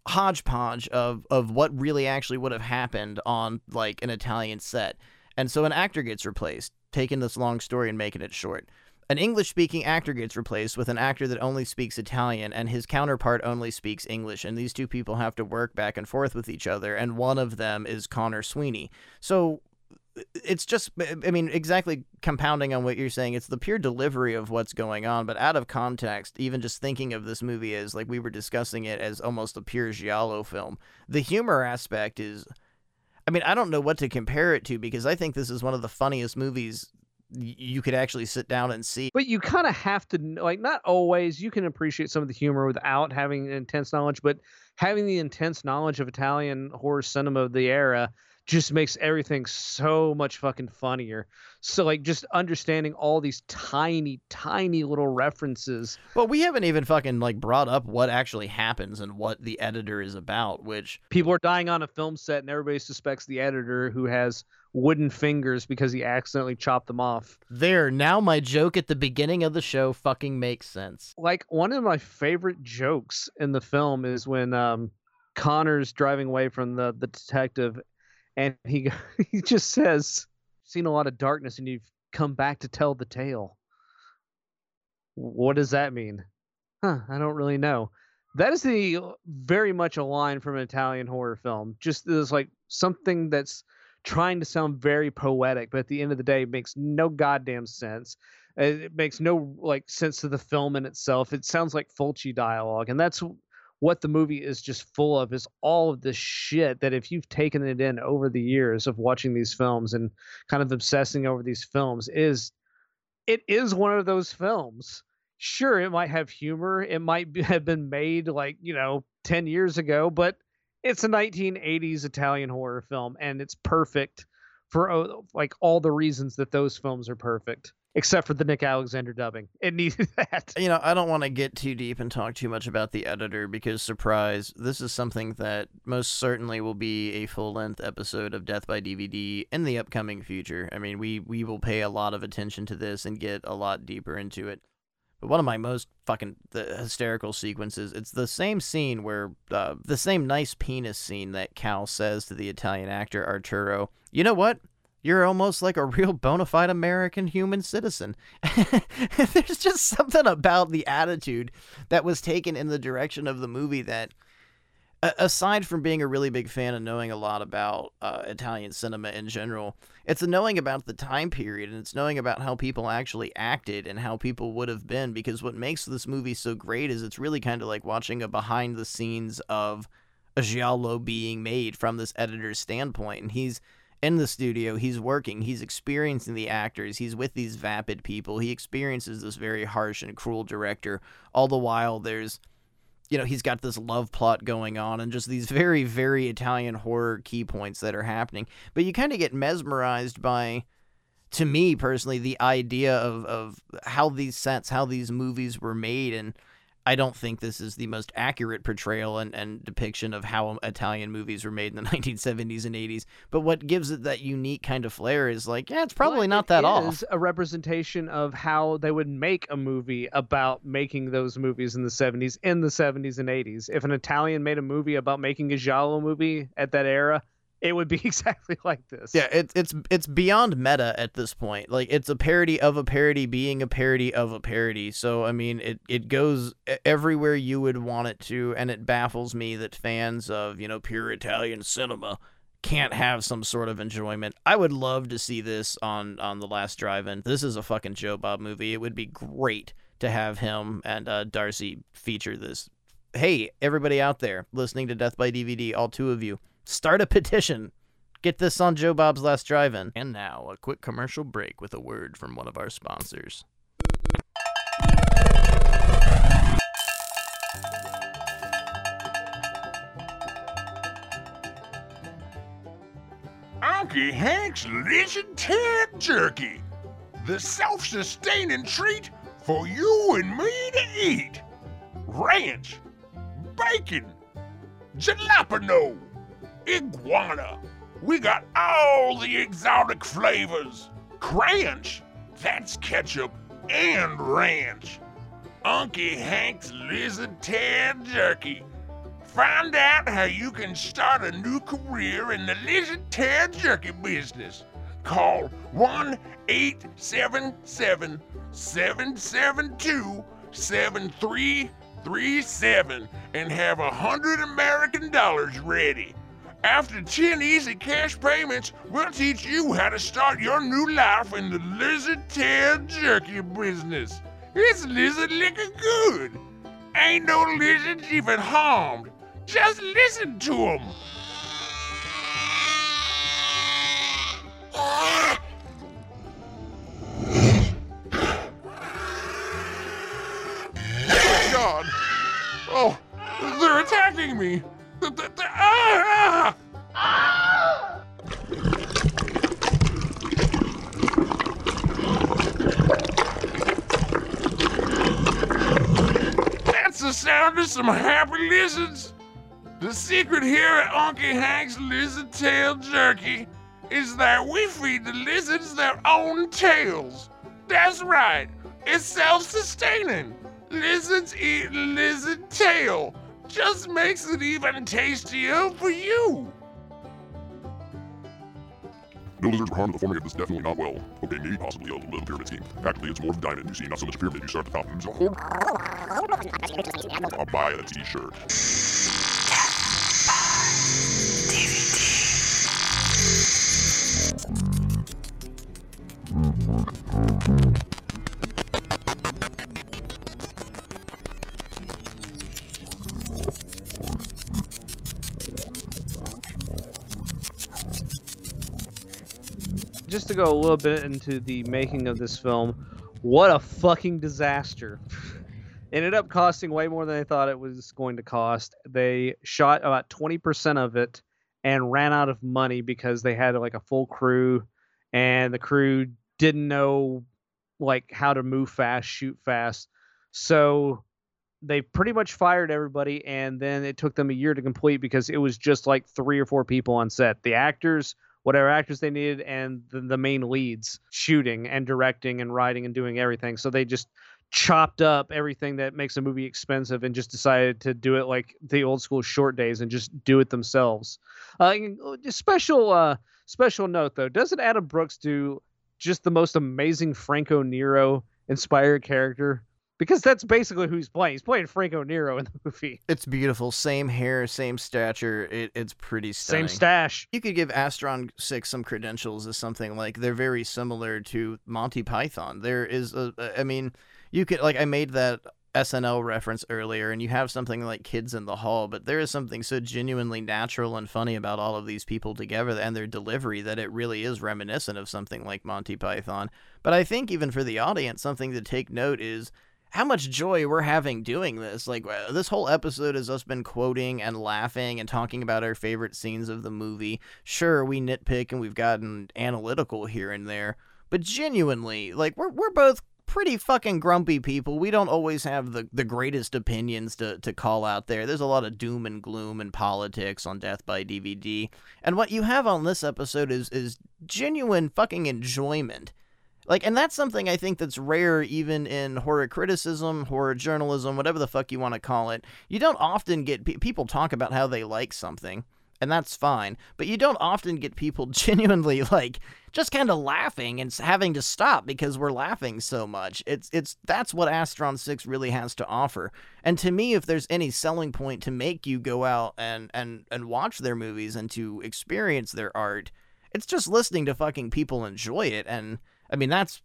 hodgepodge of, of what really actually would have happened on like an Italian set. And so an actor gets replaced, taking this long story and making it short. An English speaking actor gets replaced with an actor that only speaks Italian, and his counterpart only speaks English, and these two people have to work back and forth with each other, and one of them is Conor Sweeney. So it's just, I mean, exactly compounding on what you're saying, it's the pure delivery of what's going on, but out of context, even just thinking of this movie as, like we were discussing it, as almost a pure Giallo film, the humor aspect is. I mean, I don't know what to compare it to because I think this is one of the funniest movies you could actually sit down and see. but you kind of have to like not always you can appreciate some of the humor without having intense knowledge but having the intense knowledge of italian horror cinema of the era just makes everything so much fucking funnier. So like just understanding all these tiny, tiny little references. Well, we haven't even fucking like brought up what actually happens and what the editor is about, which People are dying on a film set and everybody suspects the editor who has wooden fingers because he accidentally chopped them off. there now my joke at the beginning of the show fucking makes sense. Like one of my favorite jokes in the film is when um Conor's driving away from the the detective and he he just says seen a lot of darkness and you've come back to tell the tale. What does that mean? Huh, I don't really know. That is the very much a line from an Italian horror film. Just this like something that's trying to sound very poetic, but at the end of the day it makes no goddamn sense. It makes no like sense to the film in itself. It sounds like Fulci dialogue, and that's what the movie is just full of is all of this shit that if you've taken it in over the years of watching these films and kind of obsessing over these films is it is one of those films. Sure it might have humor it might be, have been made like you know 10 years ago but it's a 1980s italian horror film and it's perfect for like all the reasons that those films are perfect except for the nick alexander dubbing it needed that You know, I don't want to get too deep and talk too much about the editor because, surprise, this is something that most certainly will be a full length episode of Death by DVD in the upcoming future. I mean, we, we will pay a lot of attention to this and get a lot deeper into it. But one of my most fucking hysterical sequences, it's the same scene where, uh, the same nice penis scene that Cal says to the Italian actor Arturo, you know what? You're almost like a real bona fide American human citizen. There's just something about the attitude that was taken in the direction of the movie that, aside from being a really big fan and knowing a lot about uh, Italian cinema in general, it's a knowing about the time period and it's knowing about how people actually acted and how people would have been. Because what makes this movie so great is it's really kind of like watching a behind the scenes of a giallo being made from this editor's standpoint, and he's in the studio, he's working, he's experiencing the actors, he's with these vapid people, he experiences this very harsh and cruel director. All the while, there's, you know, he's got this love plot going on and just these very, very Italian horror key points that are happening. But you kind of get mesmerized by, to me personally, the idea of, of how these sets, how these movies were made. And I don't think this is the most accurate portrayal and, and depiction of how Italian movies were made in the 1970s and 80s. But what gives it that unique kind of flair is like, yeah, it's probably But not it that off. is a representation of how they would make a movie about making those movies in the 70s in the 70s and 80s if an italian made a movie about making a giallo movie at that era it would be exactly like this Yeah, it's it's it's beyond meta at this point. Like it's a parody of a parody being a parody of a parody. So I mean, it it goes everywhere you would want it to, and it baffles me that fans of you know pure Italian cinema can't have some sort of enjoyment. I would love to see this on on the Last Drive-In. This is a fucking Joe Bob movie. It would be great to have him and uh, Darcy feature this. Hey, everybody out there listening to Death by DVD, all two of you, start a petition. Get this on Joe Bob's Last Drive In. And now, a quick commercial break with a word from one of our sponsors. Unky Hank's Lizard Tail Jerky. The self sustaining treat for you and me to eat. Ranch, bacon, jalapeno, iguana. We got all the exotic flavors. Cranch, that's ketchup and ranch. Unky Hank's Lizard Tail Jerky. Find out how you can start a new career in the lizard tail jerky business. Call 1 877 772 7337 and have a hundred American dollars ready. After 10 easy cash payments, we'll teach you how to start your new life in the lizard tail jerky business. It's lizard liquor good. Ain't no lizards even harmed. Just listen to them. Oh, God. Oh, they're attacking me. That's the sound of some happy lizards. The secret here at Uncle Hank's Lizard Tail Jerky is that we feed the lizards their own tails. That's right, it's self sustaining. Lizards eat lizard tail. Just makes it even tastier for you. No lizards were harmed, the forming of this definitely not well. Okay, maybe possibly a little pyramid scheme. Actually, it's more of a diamond, you see, not so much a pyramid, you start at the top. I'll buy a t-shirt. just go a little bit into the making of this film, what a fucking disaster. Ended up costing way more than they thought it was going to cost. They shot about 20% of it and ran out of money because they had like a full crew and the crew didn't know like how to move fast, shoot fast. So they pretty much fired everybody and then it took them a year to complete because it was just like three or four people on set. The actors whatever actors they needed and the, the main leads shooting and directing and writing and doing everything. So they just chopped up everything that makes a movie expensive and just decided to do it like the old school short days and just do it themselves. Uh, special uh, special note though. Doesn't adam brooks do just the most amazing franco nero inspired character because that's basically who he's playing. He's playing Franco Nero in the movie. It's beautiful. Same hair, same stature. It, it's pretty stunning. Same stash. You could give Astron 6 some credentials as something like they're very similar to Monty Python. There is a, I mean, you could, like, I made that SNL reference earlier, and you have something like Kids in the Hall, but there is something so genuinely natural and funny about all of these people together and their delivery that it really is reminiscent of something like Monty Python. But I think even for the audience, something to take note is how much joy we're having doing this. Like uh, this whole episode has us been quoting and laughing and talking about our favorite scenes of the movie. Sure, we nitpick and we've gotten analytical here and there, but genuinely, like we're we're both pretty fucking grumpy people. We don't always have the, the greatest opinions to, to call out there. There's a lot of doom and gloom and politics on Death by DVD. And what you have on this episode is is genuine fucking enjoyment. Like, and that's something I think that's rare even in horror criticism, horror journalism, whatever the fuck you want to call it. You don't often get pe- people talk about how they like something, and that's fine. But you don't often get people genuinely like just kind of laughing and having to stop because we're laughing so much. It's it's that's what Astron 6 really has to offer. And to me, if there's any selling point to make you go out and and and watch their movies and to experience their art, it's just listening to fucking people enjoy it and I mean, that's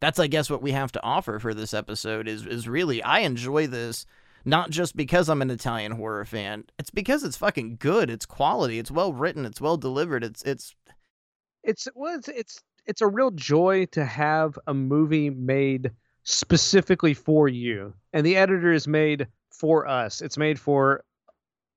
that's I guess what we have to offer for this episode is is really I enjoy this not just because I'm an Italian horror fan. It's because it's fucking good. It's quality. It's well written. It's well delivered. It's it's it's well, it's it's it's a real joy to have a movie made specifically for you. And the editor is made for us. It's made for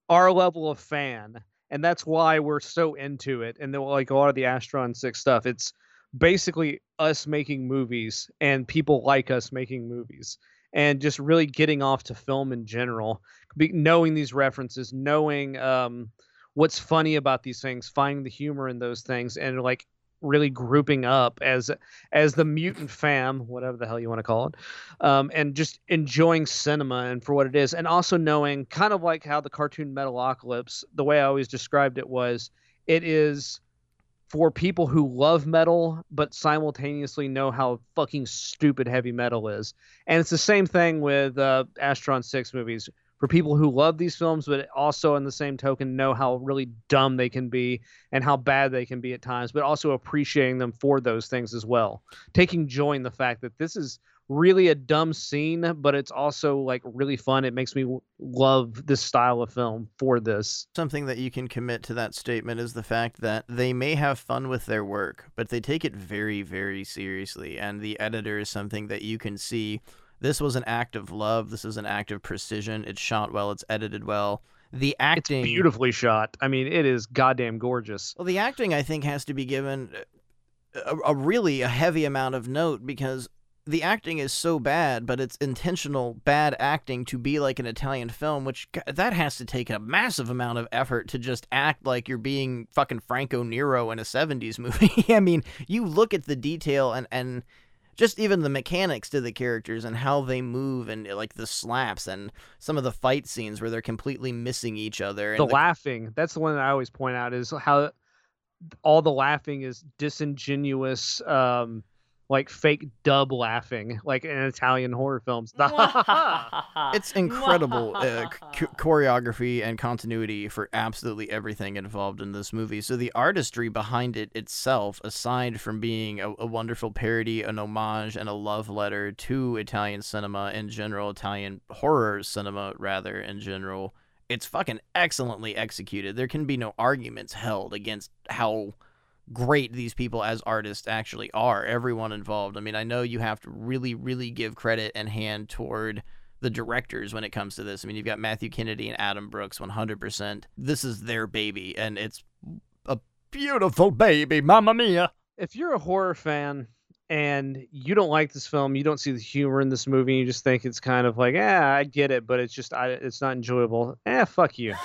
our level of fan. And that's why we're so into it. And then like a lot of the Astron 6 stuff, it's basically us making movies and people like us making movies and just really getting off to film in general Be, knowing these references knowing um, what's funny about these things finding the humor in those things and like really grouping up as as the mutant fam whatever the hell you want to call it um, and just enjoying cinema and for what it is and also knowing kind of like how the cartoon metalocalypse the way i always described it was it is for people who love metal but simultaneously know how fucking stupid heavy metal is. And it's the same thing with uh, Astron 6 movies. For people who love these films, but also in the same token know how really dumb they can be and how bad they can be at times, but also appreciating them for those things as well. Taking joy in the fact that this is really a dumb scene, but it's also like really fun. It makes me love this style of film for this. Something that you can commit to that statement is the fact that they may have fun with their work, but they take it very, very seriously. And the editor is something that you can see. This was an act of love. This is an act of precision. It's shot well. It's edited well. The acting, it's beautifully shot. I mean, it is goddamn gorgeous. Well, the acting I think has to be given a, a really a heavy amount of note because the acting is so bad, but it's intentional bad acting to be like an Italian film, which that has to take a massive amount of effort to just act like you're being fucking Franco Nero in a 70s movie. I mean, you look at the detail and and just even the mechanics to the characters and how they move and like the slaps and some of the fight scenes where they're completely missing each other and the laughing that's the one that i always point out is how all the laughing is disingenuous um like fake dub laughing like in italian horror films it's incredible uh, ch- choreography and continuity for absolutely everything involved in this movie. So the artistry behind it itself, aside from being a, a, wonderful parody, an homage, and a love letter to Italian cinema in general, Italian horror cinema rather in general, it's fucking excellently executed. There can be no arguments held against how great these people as artists actually are. Everyone involved. I mean, I know you have to really, really give credit and hand toward the directors when it comes to this. I mean, you've got Matthew Kennedy and Adam Brooks 100%. This is their baby, and it's a beautiful baby, mamma mia. If you're a horror fan and you don't like this film, you don't see the humor in this movie, you just think it's kind of like, yeah, I get it, but it's just, I, it's not enjoyable. Eh, fuck you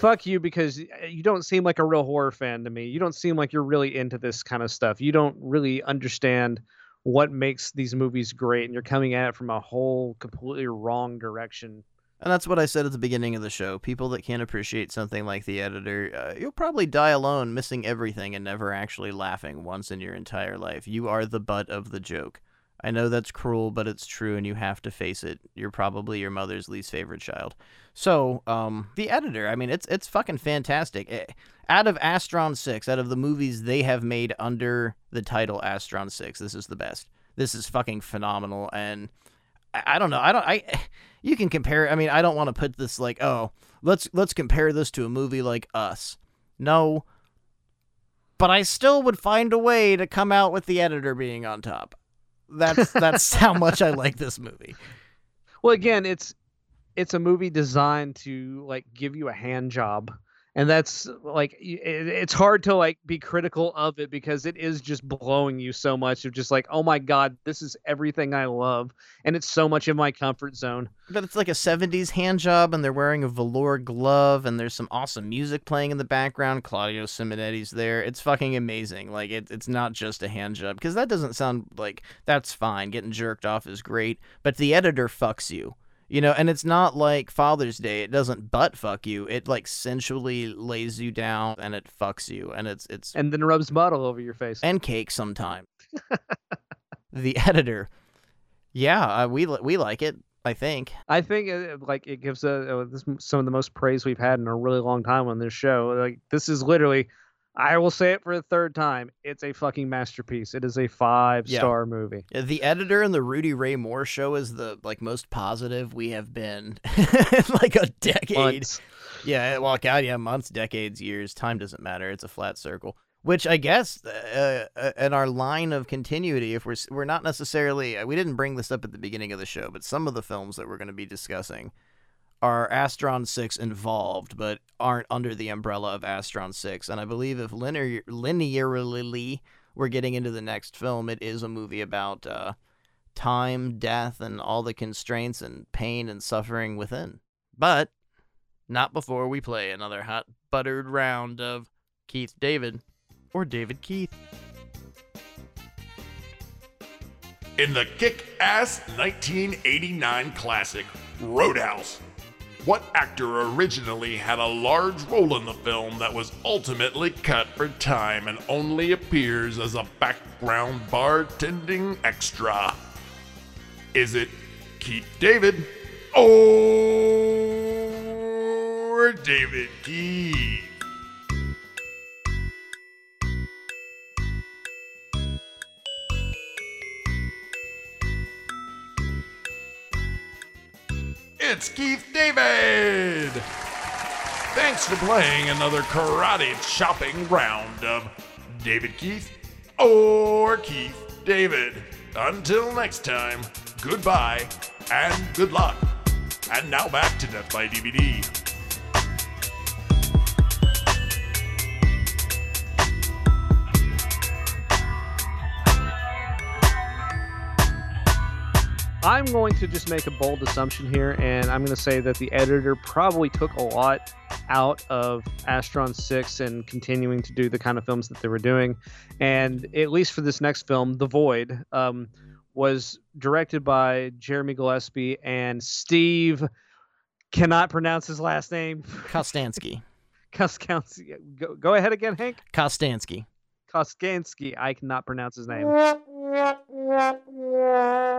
fuck you because eh, you don't seem like a real horror fan to me. You don't seem like you're really into this kind of stuff. You don't really understand what makes these movies great, and you're coming at it from a whole completely wrong direction. And that's what I said at the beginning of the show. People that can't appreciate something like the editor, uh, you'll probably die alone, missing everything and never actually laughing once in your entire life. You are the butt of the joke. I know that's cruel, but it's true, and you have to face it. You're probably your mother's least favorite child. So, um, the editor, I mean, it's it's fucking fantastic. It, eh, out of Astron Six, out of the movies they have made under the title Astron Six, this is the best. This is fucking phenomenal, and I, I don't know. I don't. I you can compare. I mean, I don't want to put this like, oh, let's let's compare this to a movie like Us. No, but I still would find a way to come out with the editor being on top. That's that's how much I like this movie. Well, again, it's it's a movie designed to like give you a hand job and that's like it's hard to like be critical of it because it is just blowing you so much of just like oh my god this is everything i love and it's so much in my comfort zone. But it's like a 70s hand job and they're wearing a velour glove and there's some awesome music playing in the background. Claudio simonetti's there. It's fucking amazing. Like it, it's not just a hand job because that doesn't sound like that's fine. Getting jerked off is great. But the editor fucks you you know, and it's not like Father's Day. It doesn't butt fuck you. It like sensually lays you down and it fucks you, and it's it's and then rubs mud all over your face and cake sometime. the editor, yeah, uh, we we like it. I think. I think it, uh, like it gives a, uh, this, some of the most praise we've had in a really long time on this show. Like this is literally I will say it for the third time. It's a fucking masterpiece. It is a five star yeah. movie. The editor in the Rudy Ray Moore show is the like most positive we have been in like a decade. Months. Yeah, well, God, yeah, months, decades, years. Time doesn't matter. It's a flat circle. Which I guess, uh, uh, in our line of continuity, if we're we're not necessarily, we didn't bring this up at the beginning of the show, but some of the films that we're going to be discussing are Astron 6 involved, but aren't under the umbrella of Astron 6. And I believe if linear, linearly we're getting into the next film, it is a movie about uh, time, death, and all the constraints and pain and suffering within. But not before we play another hot buttered round of Keith David or David Keith. In the kick ass 1989 classic, Roadhouse what actor originally had a large role in the film that was ultimately cut for time and only appears as a background bartending extra? Is it Keith David or David Keith? It's Keith David! Thanks for playing another karate chopping round of David Keith or Keith David. Until next time, goodbye and good luck. And now back to Death by DVD. I'm going to just make a bold assumption here, and I'm going to say that the editor probably took a lot out of Astron 6 and continuing to do the kind of films that they were doing. And at least for this next film, The Void, um, was directed by Jeremy Gillespie and Steve, cannot pronounce his last name, Kostansky. Koskansky. Go, go ahead again, Hank. Kostansky. Koskansky. I cannot pronounce his name.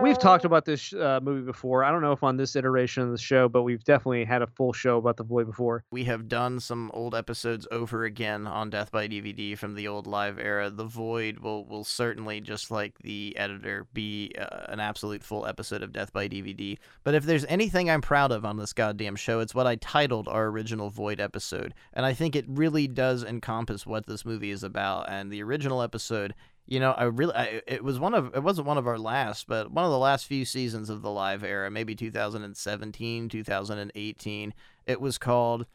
We've talked about this uh, movie before. I don't know if on this iteration of the show, but we've definitely had a full show about The Void before. We have done some old episodes over again on Death by DVD from the old live era. The Void will will certainly, just like the editor, be uh, an absolute full episode of Death by DVD. But if there's anything I'm proud of on this goddamn show, it's what I titled our original Void episode, and I think it really does encompass what this movie is about. And the original episode you know, I really, I, it was one of, it wasn't one of our last, but one of the last few seasons of the live era, maybe 2017, 2018. It was called,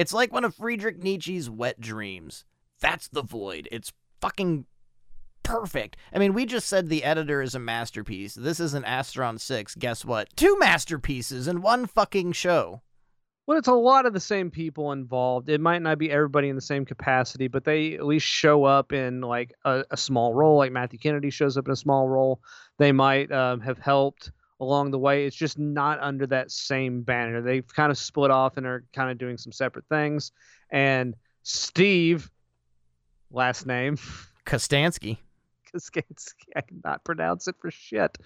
it's like one of Friedrich Nietzsche's wet dreams. That's the void. It's fucking perfect. I mean, we just said the editor is a masterpiece. This is an Astron 6. Guess what? Two masterpieces in one fucking show. Well, it's a lot of the same people involved. It might not be everybody in the same capacity, but they at least show up in like a, a small role. Like Matthew Kennedy shows up in a small role. They might um, have helped along the way. It's just not under that same banner. They've kind of split off and are kind of doing some separate things. And Steve, last name Kostanski. Kostanski, I cannot pronounce it for shit.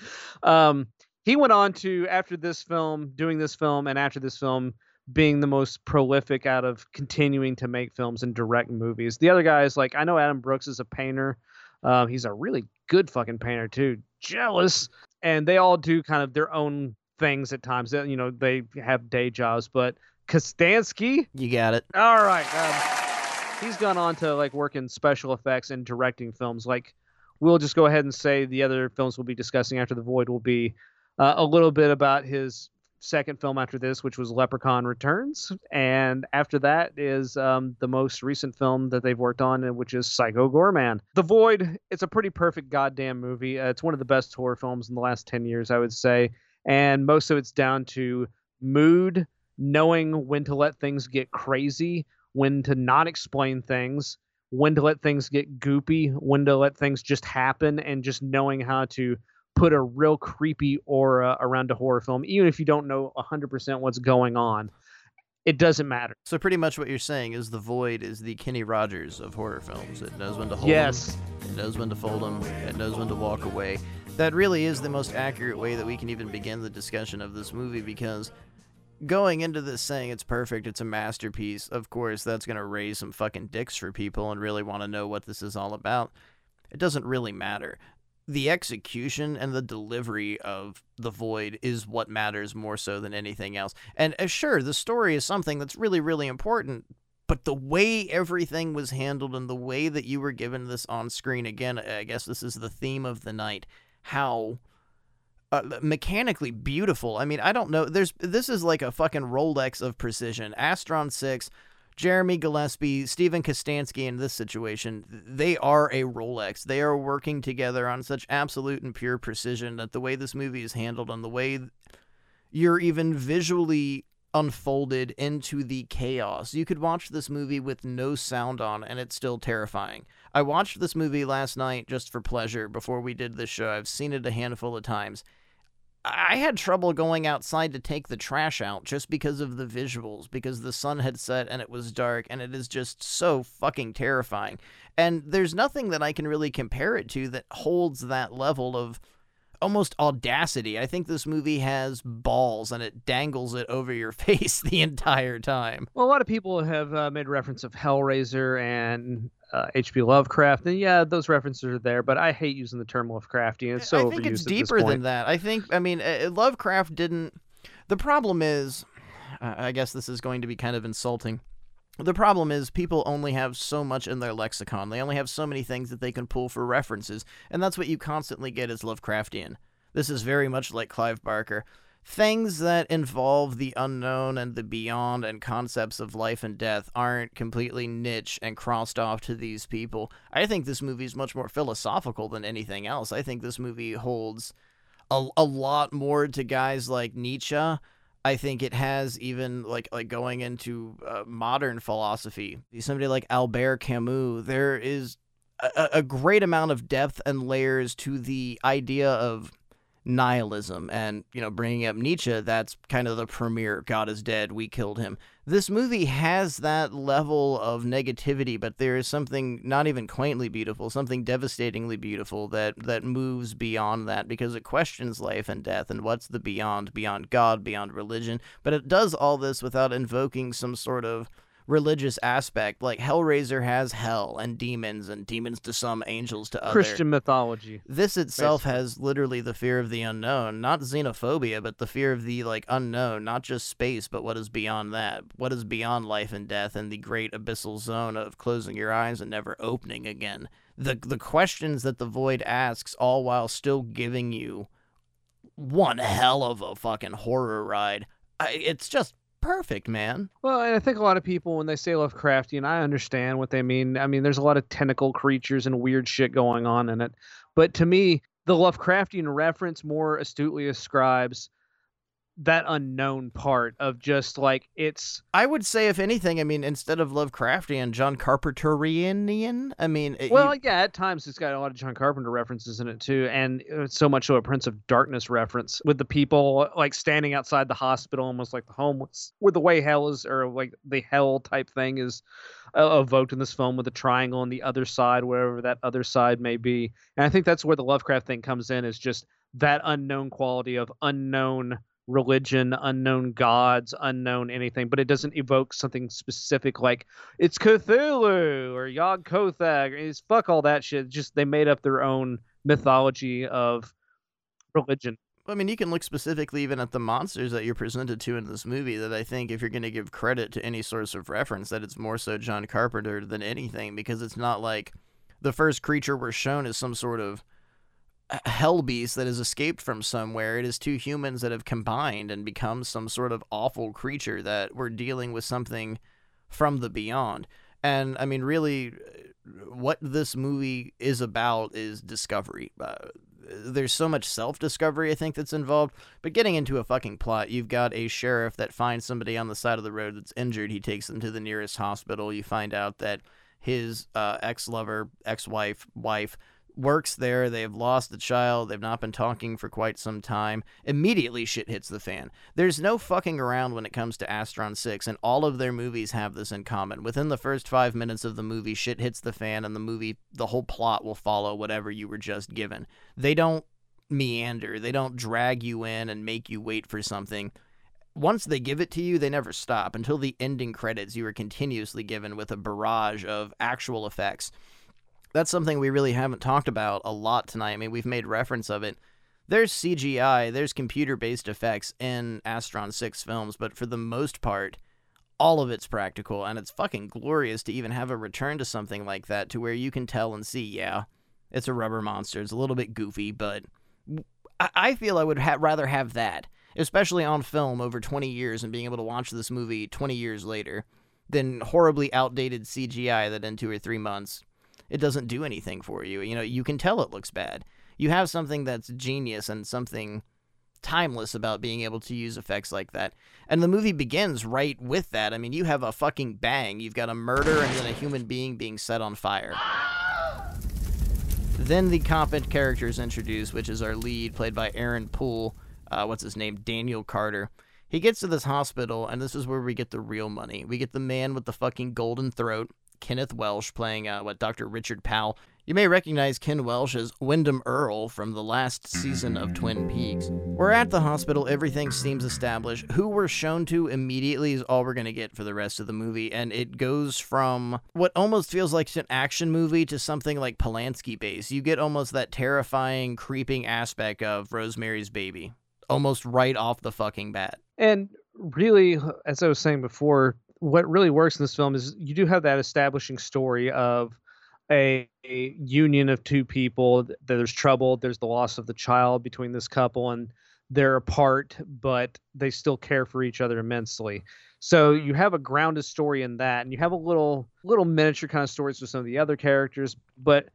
Um, he went on to after this film, doing this film, and after this film being the most prolific out of continuing to make films and direct movies. The other guys, like I know Adam Brooks is a painter. Um, he's a really good fucking painter too. Jealous, and they all do kind of their own things at times. You know, they have day jobs, but Kostanski, you got it. All right, um, he's gone on to like work in special effects and directing films. Like, we'll just go ahead and say the other films we'll be discussing after the Void will be uh, a little bit about his second film after this, which was Leprechaun Returns, and after that is um, the most recent film that they've worked on, which is Psycho Goreman. The Void. It's a pretty perfect goddamn movie. Uh, it's one of the best horror films in the last ten years, I would say, and most of it's down to mood, knowing when to let things get crazy, when to not explain things. When to let things get goopy, when to let things just happen, and just knowing how to put a real creepy aura around a horror film, even if you don't know 100% what's going on. It doesn't matter. So pretty much what you're saying is the void is the Kenny Rogers of horror films. It knows when to hold yes. them. It knows when to fold them. It knows when to walk away. That really is the most accurate way that we can even begin the discussion of this movie because going into this saying it's perfect, it's a masterpiece, of course, that's going to raise some fucking dicks for people and really want to know what this is all about. It doesn't really matter the execution and the delivery of the void is what matters more so than anything else. And uh, sure, the story is something that's really, really important, but the way everything was handled and the way that you were given this on screen again, I guess this is the theme of the night. How uh, mechanically beautiful. I mean, I don't know. There's this is like a fucking Rolex of precision. Astron six Jeremy Gillespie, Steven Kostanski in this situation, they are a Rolex. They are working together on such absolute and pure precision that the way this movie is handled and the way you're even visually unfolded into the chaos. You could watch this movie with no sound on and it's still terrifying. I watched this movie last night just for pleasure before we did this show. I've seen it a handful of times. I had trouble going outside to take the trash out just because of the visuals, because the sun had set and it was dark, and it is just so fucking terrifying. And there's nothing that I can really compare it to that holds that level of almost audacity. I think this movie has balls and it dangles it over your face the entire time. Well, a lot of people have uh, made reference of Hellraiser and uh, H.P. Lovecraft, and yeah, those references are there. But I hate using the term Lovecraftian. It's so I think it's deeper than that. I think, I mean, uh, Lovecraft didn't. The problem is, uh, I guess this is going to be kind of insulting. The problem is people only have so much in their lexicon. They only have so many things that they can pull for references, and that's what you constantly get as Lovecraftian. This is very much like Clive Barker things that involve the unknown and the beyond and concepts of life and death aren't completely niche and crossed off to these people. I think this movie is much more philosophical than anything else. I think this movie holds a, a lot more to guys like Nietzsche. I think it has even like like going into uh, modern philosophy. Somebody like Albert Camus, there is a, a great amount of depth and layers to the idea of nihilism and you know bringing up nietzsche that's kind of the premier god is dead we killed him. This movie has that level of negativity but there is something not even quaintly beautiful something devastatingly beautiful that that moves beyond that because it questions life and death and what's the beyond beyond god beyond religion. But it does all this without invoking some sort of religious aspect. Like Hellraiser has hell and demons and demons to some, angels to others. Christian mythology. This itself has literally the fear of the unknown, not xenophobia, but the fear of the like unknown, not just space, but what is beyond that. What is beyond life and death and the great abyssal zone of closing your eyes and never opening again. The the questions that the void asks all while still giving you one hell of a fucking horror ride. I, it's just perfect, man. Well, and I think a lot of people, when they say Lovecraftian, I understand what they mean. I mean, there's a lot of tentacle creatures and weird shit going on in it. But to me, the Lovecraftian reference more astutely ascribes that unknown part of just like it's I would say if anything, I mean instead of Lovecraftian, John Carpenterian. I mean, it, well, you, yeah, at times it's got a lot of John Carpenter references in it too, and it's so much of a Prince of Darkness reference with the people like standing outside the hospital, almost like the homeless, where the way hell is, or like the hell type thing is uh, evoked in this film with the triangle on the other side, wherever that other side may be. And I think that's where the Lovecraft thing comes in, is just that unknown quality of unknown religion, unknown gods, unknown anything, but it doesn't evoke something specific like it's Cthulhu or Yog-Sothoth. It's fuck all that shit. Just they made up their own mythology of religion. I mean, you can look specifically even at the monsters that you're presented to in this movie. That I think, if you're going to give credit to any source of reference, that it's more so John Carpenter than anything, because it's not like the first creature we're shown is some sort of hell beast that has escaped from somewhere. It is two humans that have combined and become some sort of awful creature that we're dealing with something from the beyond. And I mean, really, what this movie is about is discovery. Uh, there's so much self discovery, I think, that's involved. But getting into a fucking plot, you've got a sheriff that finds somebody on the side of the road that's injured. He takes them to the nearest hospital. You find out that his uh, ex lover, ex wife, wife works there. They've lost the child. They've not been talking for quite some time. Immediately, shit hits the fan. There's no fucking around when it comes to Astron 6, and all of their movies have this in common. Within the first five minutes of the movie, shit hits the fan, and the movie, the whole plot will follow whatever you were just given. They don't meander, they don't drag you in and make you wait for something. Once they give it to you, they never stop. Until the ending credits, you are continuously given with a barrage of actual effects that's something we really haven't talked about a lot tonight. I mean, we've made reference of it. There's CGI, there's computer based effects in Astron 6 films, but for the most part, all of it's practical, and it's fucking glorious to even have a return to something like that to where you can tell and see, yeah, it's a rubber monster. It's a little bit goofy, but I, feel I would ha- rather have that, especially on film over 20 years and being able to watch this movie 20 years later, than horribly outdated CGI that in two or three months it doesn't do anything for you. You know, you can tell it looks bad. You have something that's genius and something timeless about being able to use effects like that. And the movie begins right with that. I mean, you have a fucking bang. You've got a murder and then a human being being set on fire. then the competent character is introduced, which is our lead, played by Aaron Poole. Uh, what's his name? Daniel Carter. He gets to this hospital, and this is where we get the real money. We get the man with the fucking golden throat Kenneth Welsh playing uh, what Dr. Richard Powell. You may recognize Ken Welsh as Wyndham Earle from the last season of Twin Peaks. We're at the hospital, everything seems established. Who we're shown to immediately is all we're going to get for the rest of the movie, and it goes from what almost feels like an action movie to something like Polanski base. You get almost that terrifying, creeping aspect of Rosemary's Baby, almost right off the fucking bat. And really, as I was saying before, what really works in this film is you do have that establishing story of a, a, union of two people. There's trouble. There's the loss of the child between this couple, and they're apart, but they still care for each other immensely. So mm-hmm. you have a grounded story in that, and you have a little little miniature kind of stories with some of the other characters. But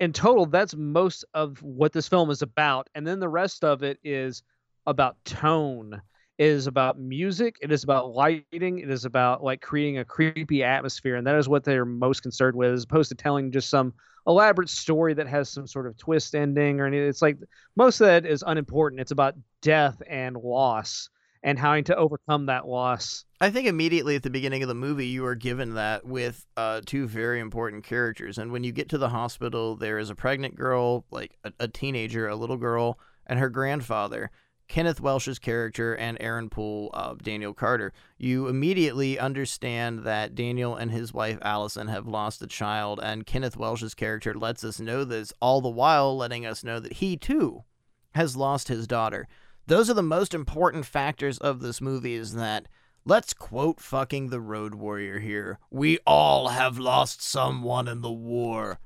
in total, that's most of what this film is about. And then the rest of it is about tone, it is about music, it is about lighting, it is about like creating a creepy atmosphere. And that is what they're most concerned with, as opposed to telling just some elaborate story that has some sort of twist ending or anything. It's like most of that is unimportant. It's about death and loss and having to overcome that loss. I think immediately at the beginning of the movie, you are given that with uh, two very important characters. And when you get to the hospital, there is a pregnant girl, like a, a teenager, a little girl, and her grandfather. Kenneth Welsh's character and Aaron Poole, of Daniel Carter, you immediately understand that Daniel and his wife Allison have lost a child, and Kenneth Welsh's character lets us know this, all the while letting us know that he too has lost his daughter. Those are the most important factors of this movie is that let's quote fucking the road warrior here. We all have lost someone in the war.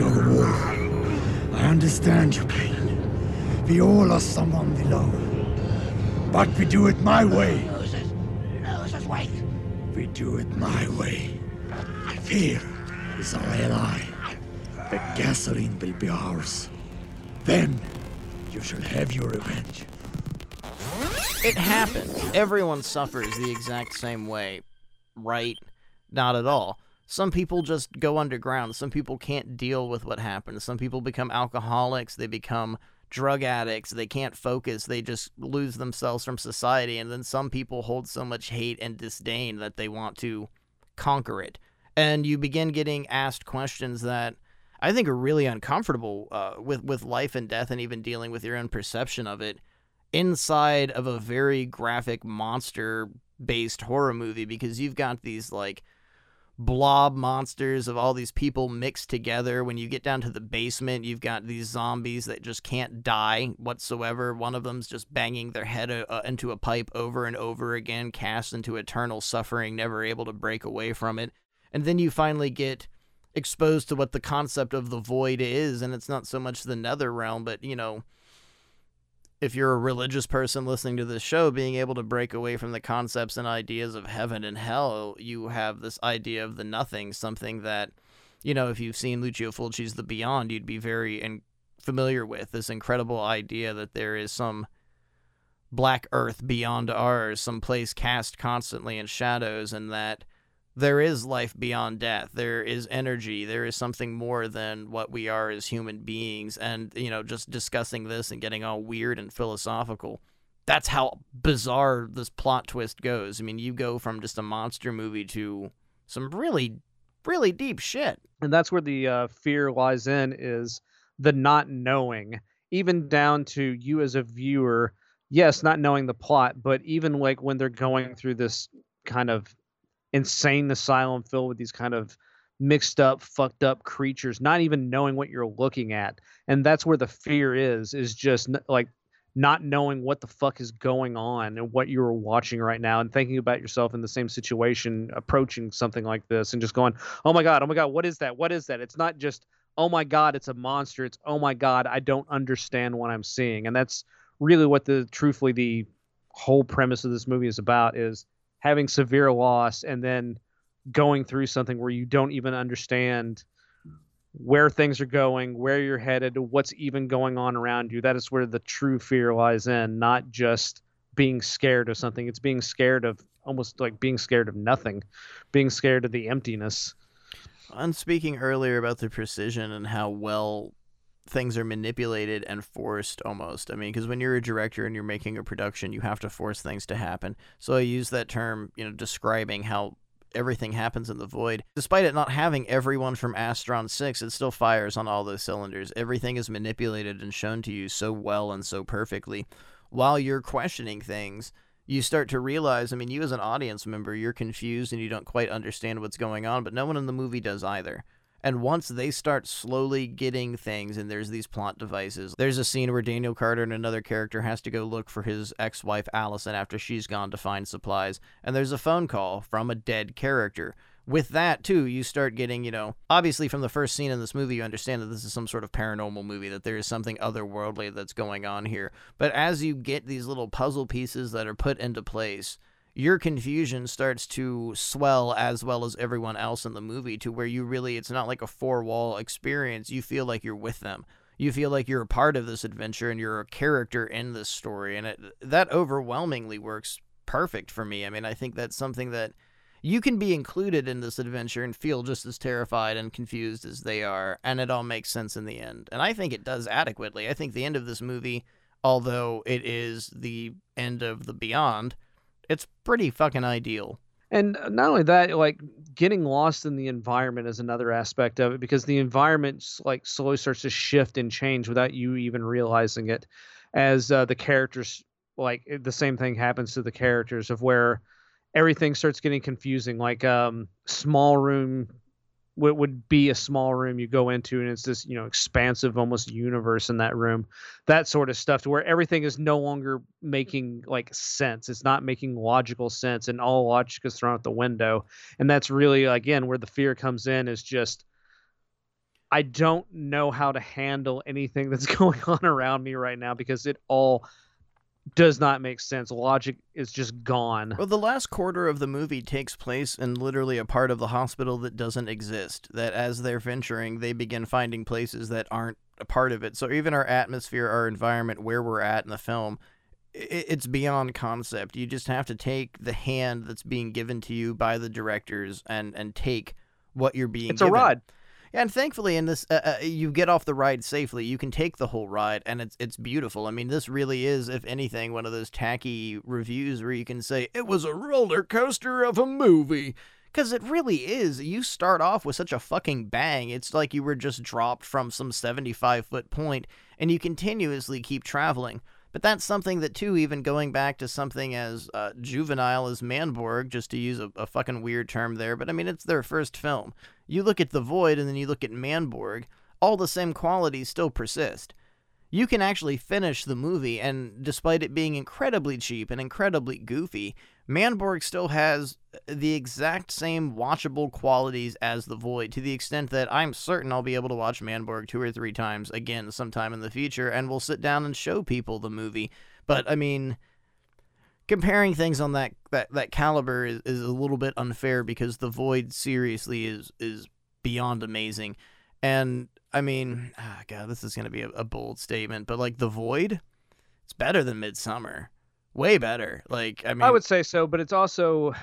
Still my of war. I understand your pain. We all lost someone below. But we do it my way. We do it my way. Fear is our ally. The gasoline will be ours. Then you shall have your revenge. It happens. Everyone suffers the exact same way, right? Not at all. Some people just go underground. Some people can't deal with what happens. Some people become alcoholics. They become drug addicts. They can't focus. They just lose themselves from society. And then some people hold so much hate and disdain that they want to conquer it. And you begin getting asked questions that I think are really uncomfortable uh, with with life and death, and even dealing with your own perception of it inside of a very graphic monster based horror movie because you've got these like blob monsters of all these people mixed together. When you get down to the basement, you've got these zombies that just can't die whatsoever. One of them's just banging their head uh, into a pipe over and over again, cast into eternal suffering, never able to break away from it. And then you finally get exposed to what the concept of the void is, and it's not so much the nether realm, but you know, if you're a religious person listening to this show, being able to break away from the concepts and ideas of heaven and hell, you have this idea of the nothing, something that, you know, if you've seen Lucio Fulci's The Beyond, you'd be very in- familiar with this incredible idea that there is some black earth beyond ours, some place cast constantly in shadows, and that there is life beyond death. There is energy. There is something more than what we are as human beings. And, you know, just discussing this and getting all weird and philosophical. That's how bizarre this plot twist goes. I mean, you go from just a monster movie to some really, really deep shit. And that's where the uh, fear lies in is the not knowing, even down to you as a viewer. Yes, not knowing the plot, but even like when they're going through this kind of insane asylum filled with these kind of mixed up fucked up creatures not even knowing what you're looking at. And that's where the fear is is just like not knowing what the fuck is going on and what you're watching right now and thinking about yourself in the same situation approaching something like this and just going oh my god oh my god what is that? What is that? It's not just oh my god it's a monster. It's oh my god i don't understand what i'm seeing. And that's really what the truthfully the whole premise of this movie is about is having severe loss and then going through something where you don't even understand where things are going, where you're headed, what's even going on around you. That is where the true fear lies in, not just being scared of something. It's being scared of almost like being scared of nothing, being scared of the emptiness. And speaking earlier about the precision and how well things are manipulated and forced almost. I mean, because when you're a director and you're making a production, you have to force things to happen. So I use that term, you know, describing how everything happens in the void. Despite it not having everyone from Astron 6, it still fires on all those cylinders. Everything is manipulated and shown to you so well and so perfectly. While you're questioning things, you start to realize, I mean, you as an audience member, you're confused and you don't quite understand what's going on, but no one in the movie does either. And once they start slowly getting things, and there's these plot devices, there's a scene where Daniel Carter and another character has to go look for his ex wife Allison after she's gone to find supplies. And there's a phone call from a dead character. With that, too, you start getting, you know, obviously from the first scene in this movie, you understand that this is some sort of paranormal movie, that there is something otherworldly that's going on here. But as you get these little puzzle pieces that are put into place, your confusion starts to swell as well as everyone else in the movie to where you really it's not like a four wall experience. You feel like you're with them. You feel like you're a part of this adventure and you're a character in this story. And it that overwhelmingly works perfect for me. I mean i think that's something that you can be included in this adventure and feel just as terrified and confused as they are and it all makes sense in the end. And i think it does adequately. I think the end of this movie although it is the end of the beyond it's pretty fucking ideal. And not only that, like getting lost in the environment is another aspect of it because the environment like slowly starts to shift and change without you even realizing it. As uh, the characters, like the same thing happens to the characters of where everything starts getting confusing. Like um, small room what would be a small room you go into and it's this you know expansive almost universe in that room that sort of stuff to where everything is no longer making like sense. It's not making logical sense and all logic is thrown out the window. And that's really again where the fear comes in is just i don't know how to handle anything that's going on around me right now because it all does not make sense. Logic is just gone. Well, the last quarter of the movie takes place in literally a part of the hospital that doesn't exist. That as they're venturing, they begin finding places that aren't a part of it. So even our atmosphere, our environment, where we're at in the film, it's beyond concept. You just have to take the hand that's being given to you by the directors and and take what you're being. It's given. a ride. And thankfully, in this, uh, uh, you get off the ride safely. You can take the whole ride, and it's it's beautiful. I mean, this really is, if anything, one of those tacky reviews where you can say it was a roller coaster of a movie. Because it really is. You start off with such a fucking bang. It's like you were just dropped from some 75 foot point, and you continuously keep traveling. But that's something that, too, even going back to something as uh, juvenile as Manborg, just to use a, a fucking weird term there, but I mean, it's their first film. You look at The Void and then you look at Manborg, all the same qualities still persist. You can actually finish the movie, and despite it being incredibly cheap and incredibly goofy, Manborg still has the exact same watchable qualities as The Void, to the extent that I'm certain I'll be able to watch Manborg two or three times again sometime in the future, and we'll sit down and show people the movie. But, I mean, comparing things on that, that, that caliber is, is a little bit unfair because The Void seriously is, is beyond amazing. And, I mean, oh God, this is going to be a, a bold statement, but, like, The Void, it's better than Midsommar way better. Like I mean, I would say so, but it's also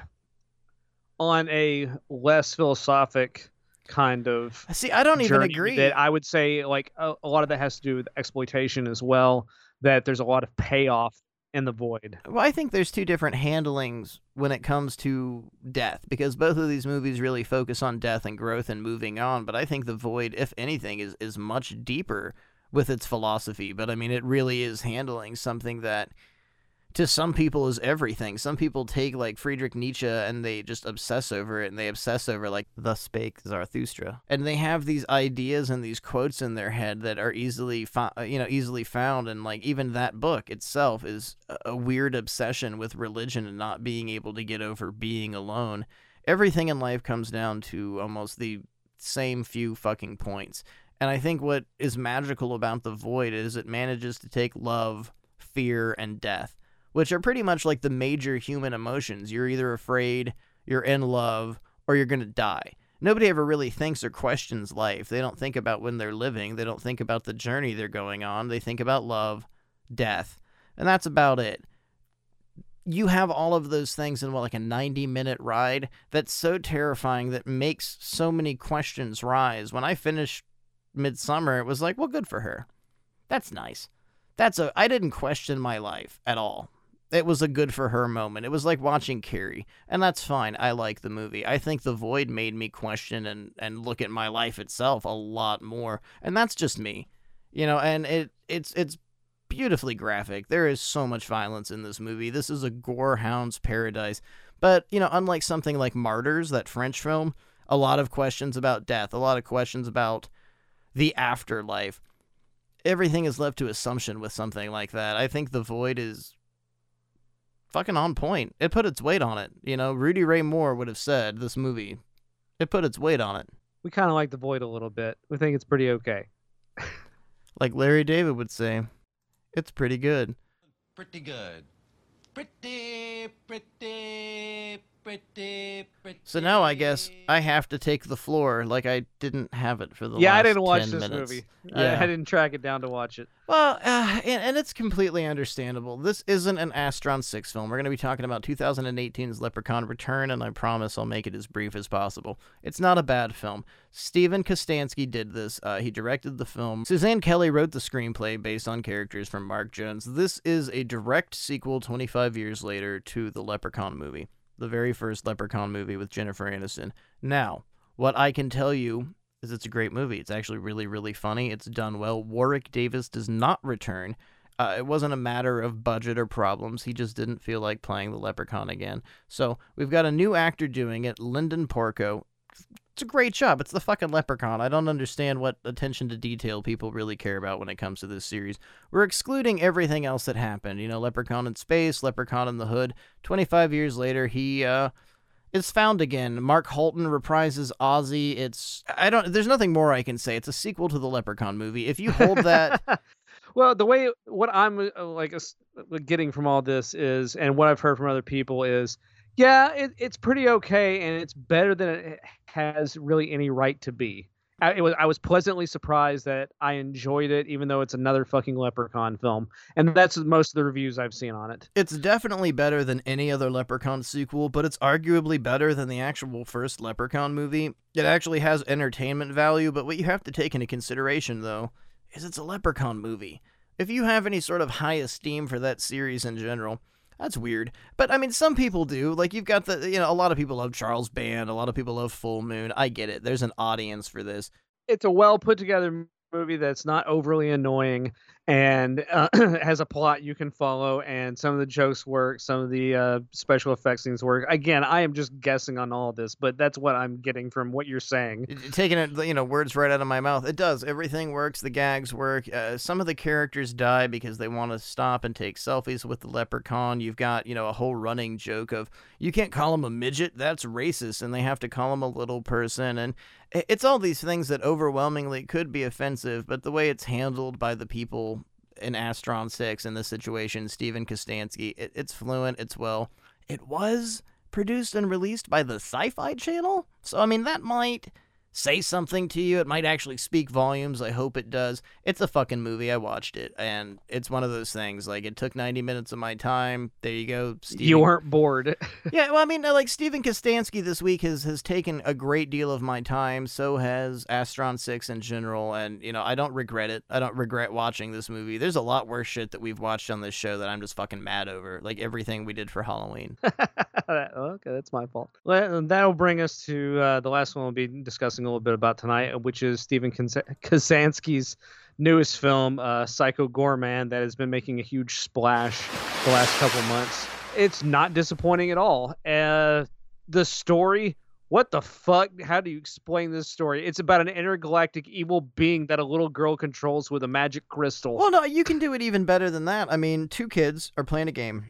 on a less philosophic kind of. See, I don't even agree. That I would say like a, a, lot of that has to do with exploitation as well. That there's a lot of payoff in the void. Well, I think there's two different handlings when it comes to death because both of these movies really focus on death and growth and moving on. But I think the void, if anything, is is much deeper with its philosophy. But I mean, it really is handling something that to some people is everything. Some people take like Friedrich Nietzsche and they just obsess over it and they obsess over like thus spake Zarathustra. And they have these ideas and these quotes in their head that are easily uh, you know easily found and like even that book itself is a weird obsession with religion and not being able to get over being alone. Everything in life comes down to almost the same few fucking points. And I think what is magical about the void is it manages to take love, fear, and death which are pretty much like the major human emotions. You're either afraid, you're in love, or you're going to die. Nobody ever really thinks or questions life. They don't think about when they're living, they don't think about the journey they're going on. They think about love, death, and that's about it. You have all of those things in what, like a 90 minute ride that's so terrifying that makes so many questions rise. When I finished Midsommar, it was like, well, good for her. That's nice. That's a I didn't question my life at all it was a good for her moment. It was like watching Carrie, and that's fine. I like the movie. I think The Void made me question and and look at my life itself a lot more, and that's just me, you know. And it it's it's beautifully graphic. There is so much violence in this movie. This is a gorehound's paradise. But you know, unlike something like Martyrs, that French film, a lot of questions about death, a lot of questions about the afterlife. Everything is left to assumption with something like that. I think The Void is fucking on point. It put its weight on it. You know, Rudy Ray Moore would have said this movie. It put its weight on it. We kind of like the void a little bit. We think it's pretty okay. like Larry David would say, it's pretty good. Pretty good. Pretty, pretty pretty, pretty. So now I guess I have to take the floor like I didn't have it for the yeah, I didn't watch this minutes. movie. I, Yeah. I didn't track it down to watch it. Well, uh, and, and it's completely understandable. This isn't an Astron 6 film. We're going to be talking about 2018's Leprechaun Return, and I promise I'll make it as brief as possible. It's not a bad film. Steven Kostanski did this. Uh, he directed the film. Suzanne Keilly wrote the screenplay based on characters from Mark Jones. This is a direct sequel 25 years later to the Leprechaun movie, the very first Leprechaun movie with Jennifer Aniston. Now, what I can tell you is it's a great movie. It's actually really, really funny. It's done well. Warwick Davis does not return. Uh, it wasn't a matter of budget or problems. He just didn't feel like playing the leprechaun again. So we've got a new actor doing it, Linden Porco. It's a great job. It's the fucking leprechaun. I don't understand what attention to detail people really care about when it comes to this series. We're excluding everything else that happened. You know, Leprechaun in Space, Leprechaun in the Hood. 25 years later, he uh, is found again. Mark Holton reprises Ozzy. It's I don't. There's nothing more I can say. It's a sequel to the Leprechaun movie. If you hold that, Well, the way what I'm uh, like getting from all this is, and what I've heard from other people is, yeah, it, it's pretty okay, and it's better than it has really any right to be. I, was I was pleasantly surprised that I enjoyed it, even though it's another fucking Leprechaun film, and that's most of the reviews I've seen on it. it's definitely better than any other Leprechaun sequel, but it's arguably better than the actual first Leprechaun movie. It actually has entertainment value, but what you have to take into consideration though is it's a Leprechaun movie. If you have any sort of high esteem for that series in general, that's weird. But I mean, some people do. Like you've got the, you know, a lot of people love Charles Band, a lot of people love Full Moon. I get it. There's an audience for this. It's a well put together movie that's not overly annoying and uh, has a plot you can follow, and some of the jokes work, some of the uh, special effects things work. Again, I am just guessing on all this, but that's what I'm getting from what you're saying. Taking it you know words right out of my mouth. It does. Everything works. The gags work. Uh, some of the characters die because they want to stop and take selfies with the leprechaun. You've got you know a whole running joke of you can't call him a midget? That's racist and they have to call him a little person and it's all these things that overwhelmingly could be offensive but the way it's handled by the people in astron 6 in this situation steven kostanski it, it's fluent it's well. It was produced and released by the sci-fi channel so i mean that might say something to you. It might actually speak volumes. I hope it does. It's a fucking movie. I watched it, and it's one of those things. Like it took ninety minutes of my time. There you go. Steven. You weren't bored. Yeah, well, I mean, uh, like Steven Kostanski this week has has taken a great deal of my time. So has Astron Six in general, and you know, I don't regret it. I don't regret watching this movie. There's a lot worse shit that we've watched on this show that I'm just fucking mad over. Like everything we did for Halloween. okay, that's my fault. Well, that'll bring us to uh, the last one we'll be discussing a little bit about tonight, which is Stephen Kaz- Kazansky's newest film, uh, Psycho Goreman, that has been making a huge splash the last couple months. It's not disappointing at all. Uh, the story, what the fuck? How do you explain this story? It's about an intergalactic evil being that a little girl controls with a magic crystal. Well, no, you can do it even better than that. I mean, two kids are playing a game,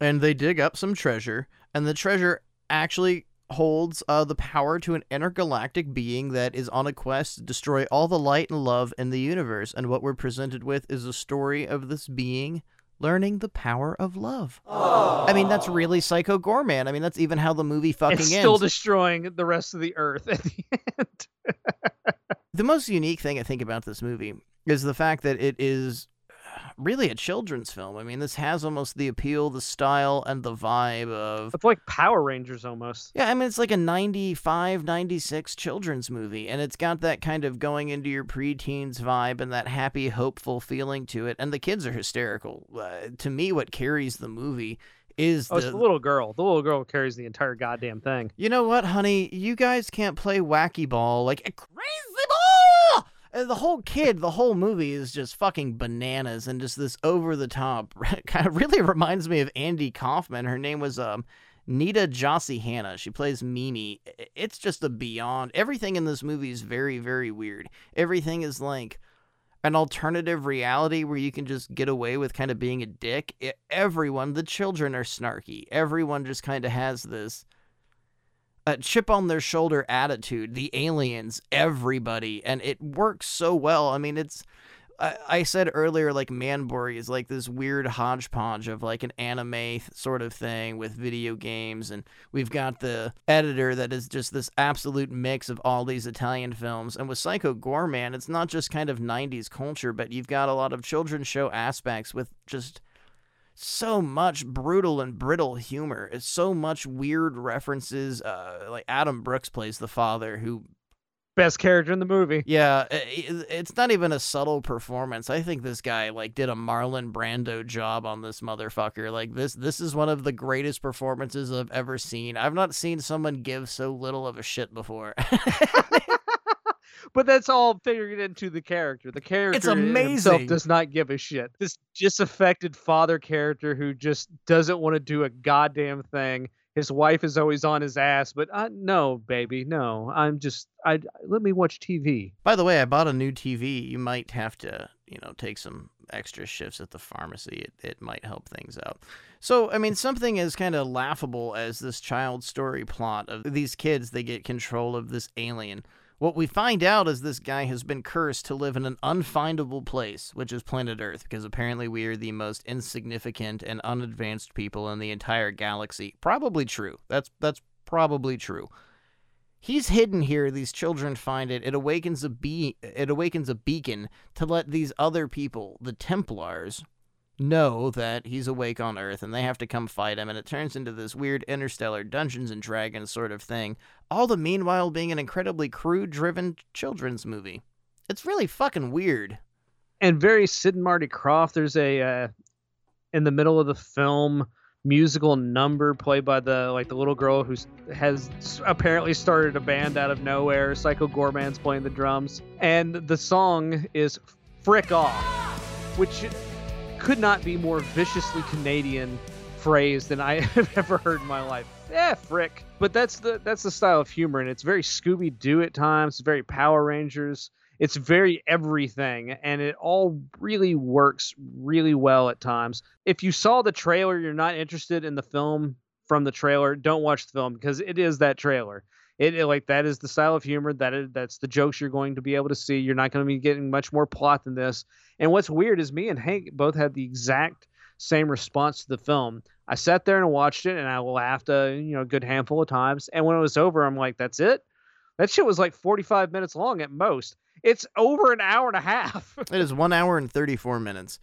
and they dig up some treasure, and the treasure actually holds uh, the power to an intergalactic being that is on a quest to destroy all the light and love in the universe. And what we're presented with is a story of this being learning the power of love. I mean, that's really Psycho Goreman. I mean, that's even how the movie fucking it's ends. still destroying the rest of the earth at the end. The most unique thing I think about this movie is the fact that it is really a children's film. I mean, this has almost the appeal, the style, and the vibe of. It's like Power Rangers almost. Yeah, I mean, it's like a 95, 96 children's movie, and it's got that kind of going into your preteens vibe and that happy, hopeful feeling to it. And the kids are hysterical. Uh, to me, what carries the movie is Oh, it's the, the little girl. The little girl carries the entire goddamn thing. you know what, honey? You guys can't play wacky ball like a crazy ball. The whole kid, the whole movie is just fucking bananas and just this over the top. kind of really reminds me of Andy Kaufman. Her name was um Nita-Josee Hanna. She plays Mimi. It's just a beyond. Everything in this movie is very, very weird. Everything is like an alternative reality where you can just get away with kind of being a dick. Everyone, the children are snarky. Everyone just kind of has this a chip on their shoulder attitude. The aliens, everybody, and it works so well. I mean, it's I, said earlier, like Manborg is like this weird hodgepodge of like an anime th- sort of thing with video games, and we've got the editor that is just this absolute mix of all these Italian films. And with Psycho Goreman, it's not just kind of 90s culture, but you've got a lot of children's show aspects with just so much brutal and brittle humor. It's so much weird references. Uh, like Adam Brooks plays the father, who Best character in the movie. yeah, it's not even a subtle performance. I think this guy like did a Marlon Brando job on this motherfucker. Like this this is one of the greatest performances I've ever seen. I've not seen someone give so little of a shit before. But that's all figured into the character. The character himself amazing. does not give a shit. This disaffected father character who just doesn't want to do a goddamn thing. His wife is always on his ass, but uh, no, baby, no. I'm just I let me watch TV. By the way, I bought a new TV. You might have to, you know, take some extra shifts at the pharmacy. It, it might help things out. So, I mean, something as kind of laughable as this child story plot of these kids, they get control of this alien. What we find out is this guy has been cursed to live in an unfindable place, which is planet Earth, because apparently we are the most insignificant and unadvanced people in the entire galaxy. Probably true. That's that's probably true. He's hidden here. These children find it. It awakens a be- It awakens a beacon to let these other people, the Templars, know that he's awake on Earth, and they have to come fight him. And it turns into this weird interstellar Dungeons and Dragons sort of thing. All the meanwhile being an incredibly crew-driven children's movie. It's really fucking weird. and very Sid and Marty Krofft. There's a uh, in the middle of the film musical number played by the like the little girl who has apparently started a band out of nowhere. Psycho Goreman's playing the drums, and the song is "Frick Off," which could not be more viciously Canadian phrase than I have ever heard in my life. Yeah, frick. But that's the that's the style of humor, and it's very Scooby Doo at times. Very Power Rangers. It's very everything, and it all really works really well at times. If you saw the trailer, you're not interested in the film from the trailer. Don't watch the film because it is that trailer. It, it- like that is the style of humor that that's the jokes you're going to be able to see. You're not going to be getting much more plot than this. And what's weird is me and Hank both had the exact same response to the film. I sat there and watched it, and I laughed a you know a good handful of times. And when it was over, I'm like, "That's it." That shit was like 45 minutes long at most. It's over an hour and a half. It is one hour and 34 minutes.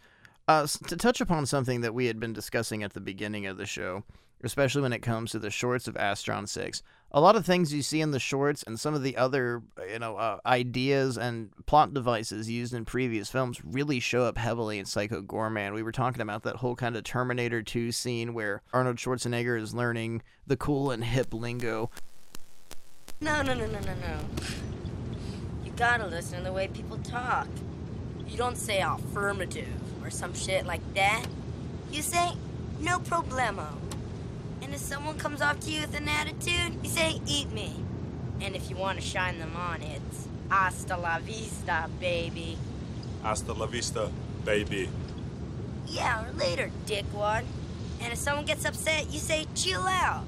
Uh, to touch upon something that we had been discussing at the beginning of the show, especially when it comes to the shorts of Astron 6, a lot of things you see in the shorts and some of the other, you know, uh, ideas and plot devices used in previous films really show up heavily in Psycho Goreman. We were talking about that whole kind of Terminator 2 scene where Arnold Schwarzenegger is learning the cool and hip lingo. No, no, no, no, no, no. You gotta listen to the way people talk. You don't say affirmative or some shit like that. You say no problemo. And if someone comes off to you with an attitude, you say eat me. And if you want to shine them on, it's hasta la vista, baby. Hasta la vista, baby. Yeah, or later, dickwad. And if someone gets upset, you say chill out.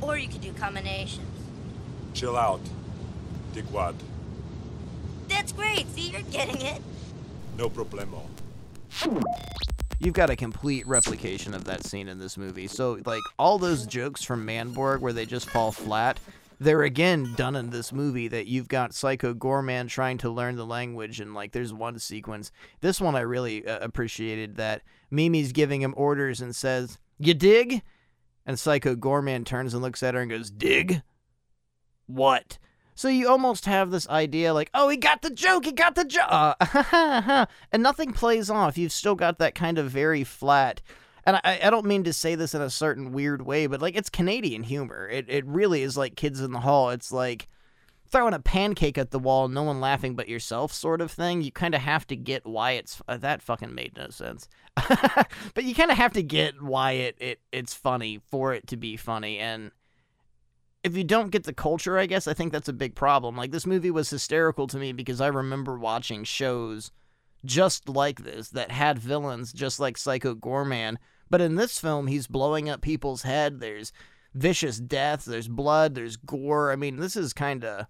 Or you could do combinations. Chill out, dickwad. That's great. See, you're getting it. No problemo. You've got a complete replication of that scene in this movie. So, like, all those jokes from Manborg where they just fall flat, they're again done in this movie. That you've got Psycho Goreman trying to learn the language, and, like, there's one sequence. This one I really uh, appreciated that Mimi's giving him orders and says, You dig? And Psycho Goreman turns and looks at her and goes, Dig? What? So you almost have this idea like, oh, he got the joke, he got the joke, uh, and nothing plays off. You've still got that kind of very flat. And I, I don't mean to say this in a certain weird way, but like it's Canadian humor. It it really is like Kids in the Hall. It's like throwing a pancake at the wall, no one laughing but yourself, sort of thing. You kind of have to get why it's uh, that fucking made no sense. but you kind of have to get why it, it it's funny for it to be funny and if you don't get the culture, I guess I think that's a big problem. Like this movie was hysterical to me because I remember watching shows just like this that had villains just like Psycho Goreman, but in this film he's blowing up people's head. There's vicious deaths, there's blood, there's gore. I mean, this is kind of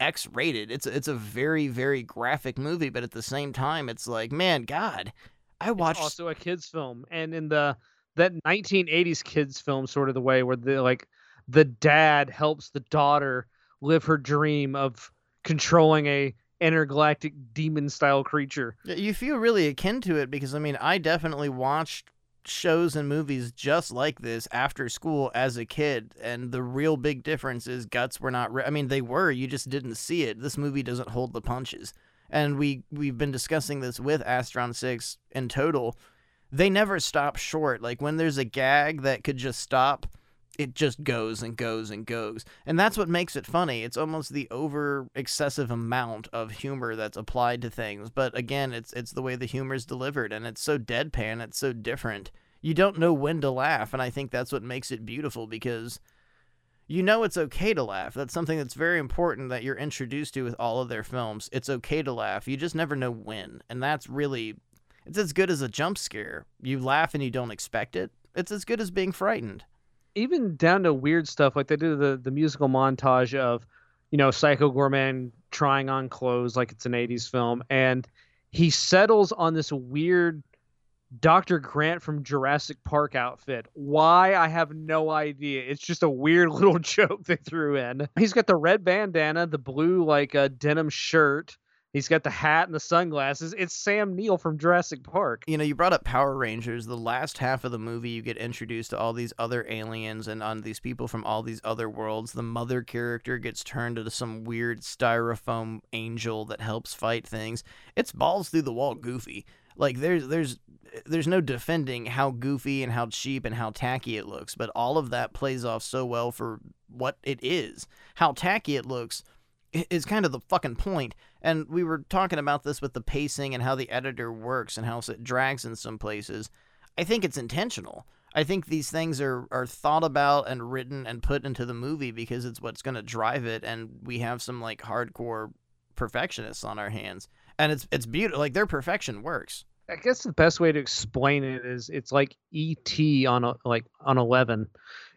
X rated. It's it's a very very graphic movie, but at the same time, it's like, man, God, I watched. It's also a kids film, and in the that 1980s kids film sort of the way where the like the dad helps the daughter live her dream of controlling a intergalactic demon style creature. You feel really akin to it because I mean, I definitely watched shows and movies just like this after school as a kid and the real big difference is guts were not re- I mean they were you just didn't see it. This movie doesn't hold the punches. And we we've been discussing this with Astron 6 in total. They never stop short. Like when there's a gag that could just stop it just goes and goes and goes. And that's what makes it funny. It's almost the over excessive amount of humor that's applied to things. But again, it's it's the way the humor is delivered and it's so deadpan, it's so different. You don't know when to laugh, and I think that's what makes it beautiful because you know it's okay to laugh. That's something that's very important that you're introduced to with all of their films. It's okay to laugh. You just never know when. And that's really it's as good as a jump scare. You laugh and you don't expect it. It's as good as being frightened even down to weird stuff like they do the the musical montage of you know psycho goreman trying on clothes like it's an 80s film and he settles on this weird Dr. Grant from Jurassic Park outfit. Why? I have no idea. It's just a weird little joke they threw in. He's got the red bandana, the blue like a uh, denim shirt, He's got the hat and the sunglasses. It's Sam Neill from Jurassic Park. You know, you brought up Power Rangers. The last half of the movie, you get introduced to all these other aliens and on these people from all these other worlds. The mother character gets turned into some weird styrofoam angel that helps fight things. It's balls through the wall goofy. Like there's there's there's no defending how goofy and how cheap and how tacky it looks, but all of that plays off so well for what it is. How tacky it looks is kind of the fucking point. And we were talking about this with the pacing and how the editor works and how it drags in some places. I think it's intentional. I think these things are, are thought about and written and put into the movie because it's what's going to drive it. And we have some like hardcore perfectionists on our hands. And it's it's beautiful. Like their perfection works. I guess the best way to explain it is it's like ET on a, like on 11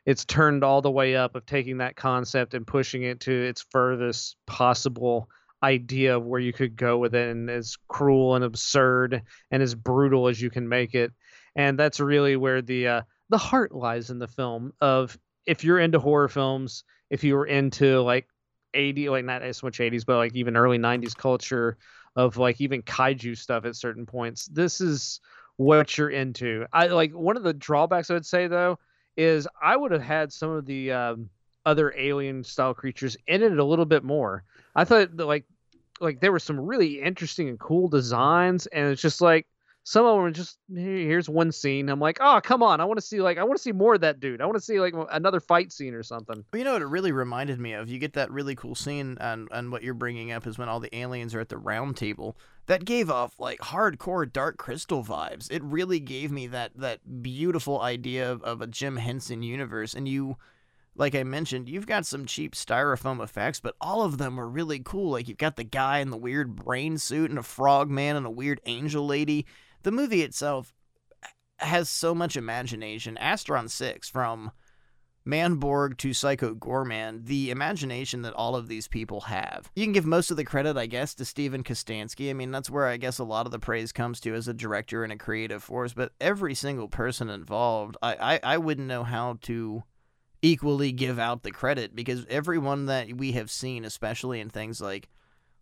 it's turned all the way up of taking that concept and pushing it to its furthest possible idea of where you could go with it and as cruel and absurd and as brutal as you can make it. And that's really where the uh, the heart lies in the film of if you're into horror films if you were into like 80 like not as much 80s but like even early 90s culture of like even kaiju stuff at certain points this is what you're into. I like one of the drawbacks i would say though is I would have had some of the um, other alien style creatures in it a little bit more. I thought that like like there were some really interesting and cool designs, and it's just like some of them are just here's one scene. I'm like, oh come on, I want to see like I want to see more of that dude. I want to see like another fight scene or something. Well, you know what it really reminded me of? You get that really cool scene, and and what you're bringing up is when all the aliens are at the round table. That gave off like hardcore Dark Crystal vibes. It really gave me that that beautiful idea of, of a Jim Henson universe, and you like I mentioned, you've got some cheap styrofoam effects, but all of them are really cool. Like you've got the guy in the weird brain suit and a frog man and a weird angel lady the movie itself has so much imagination. Astron 6, from Manborg to Psycho Goreman, the imagination that all of these people have. You can give most of the credit, I guess, to Steven Kostanski. I mean, that's where I guess a lot of the praise comes to as a director and a creative force, but every single person involved, I, I, I wouldn't know how to equally give out the credit because everyone that we have seen, especially in things like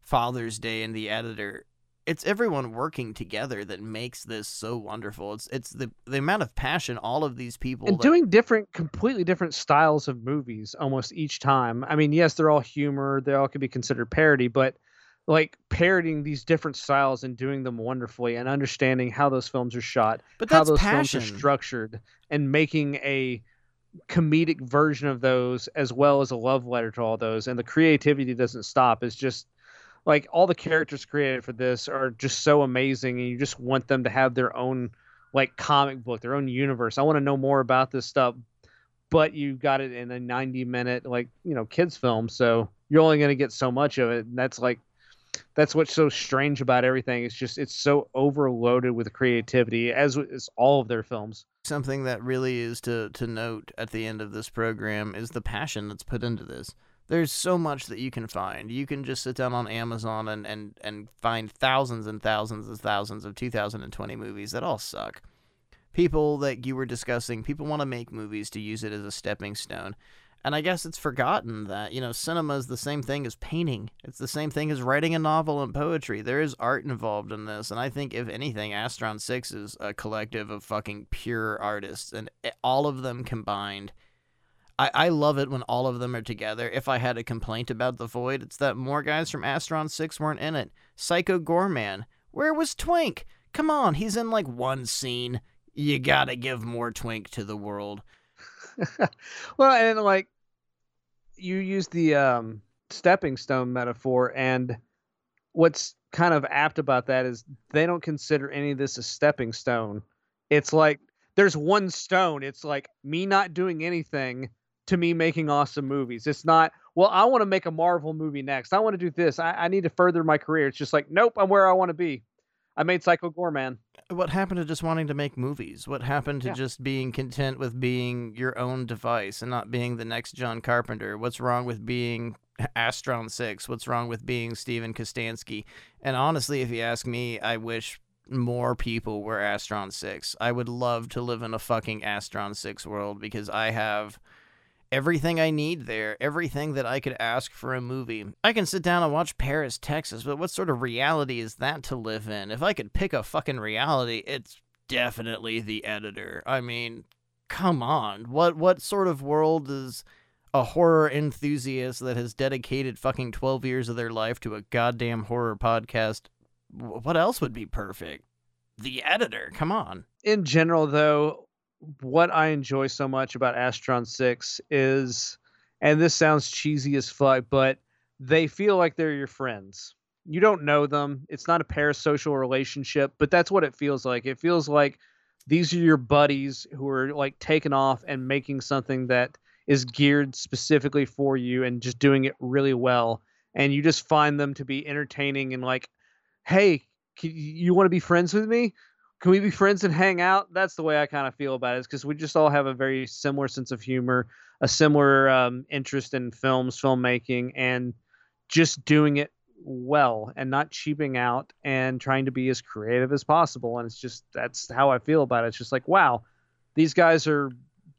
Father's Day and the editor, it's everyone working together that makes this so wonderful. It's it's the the amount of passion all of these people and that... doing different, completely different styles of movies almost each time. I mean, yes, they're all humor, they all could be considered parody, but like parodying these different styles and doing them wonderfully and understanding how those films are shot, but how those passion. films are structured, and making a comedic version of those as well as a love letter to all those and the creativity doesn't stop it's just like all the characters created for this are just so amazing and you just want them to have their own like comic book their own universe. I want to know more about this stuff but you got it in a 90 minute like you know kids film so you're only going to get so much of it and that's like that's what's so strange about everything. It's just it's so overloaded with creativity as is all of their films. Something that really is to to note at the end of this program is the passion that's put into this There's so much that you can find. You can just sit down on Amazon and, and, and find thousands and thousands and thousands of 2020 movies that all suck. People that you were discussing, people want to make movies to use it as a stepping stone. And I guess it's forgotten that, you know, cinema is the same thing as painting. It's the same thing as writing a novel and poetry. There is art involved in this. And I think, if anything, Astron 6 is a collective of fucking pure artists. And eh, all of them combined I, I love it when all of them are together. If I had a complaint about The Void, it's that more guys from Astron 6 weren't in it. Psycho Goreman. Where was Twink? Come on, he's in like one scene. You gotta give more Twink to the world. well, and like you use the um, stepping stone metaphor, and what's kind of apt about that is they don't consider any of this a stepping stone. It's like there's one stone. It's like me not doing anything to me making awesome movies. It's not, well, I want to make a Marvel movie next. I want to do this. I, I need to further my career. It's just like, nope, I'm where I want to be. I made Psycho Goreman. What happened to just wanting to make movies? What happened to Yeah. just being content with being your own device and not being the next John Carpenter? What's wrong with being Astron 6? What's wrong with being Steven Kostanski? And honestly, if you ask me, I wish more people were Astron 6. I would love to live in a fucking Astron 6 world because I have everything I need there, everything that I could ask for a movie. I can sit down and watch Paris, Texas, but what sort of reality is that to live in? If I could pick a fucking reality, it's definitely the editor. I mean, come on. What what sort of world is a horror enthusiast that has dedicated fucking 12 years of their life to a goddamn horror podcast? What else would be perfect? The editor. Come on. in general though what i enjoy so much about astron 6 is and this sounds cheesy as fuck but they feel like they're your friends. You don't know them. It's not a parasocial relationship but that's what it feels like. It feels like these are your buddies who are like taking off and making something that is geared specifically for you and just doing it really well. And you just find them to be entertaining and like hey can, you want to be friends with me can we be friends and hang out? That's the way I kind of feel about it, is because we just all have a very similar sense of humor, a similar um, interest in films, filmmaking, and just doing it well and not cheaping out and trying to be as creative as possible. And it's just that's how I feel about it. It's just like, wow, these guys are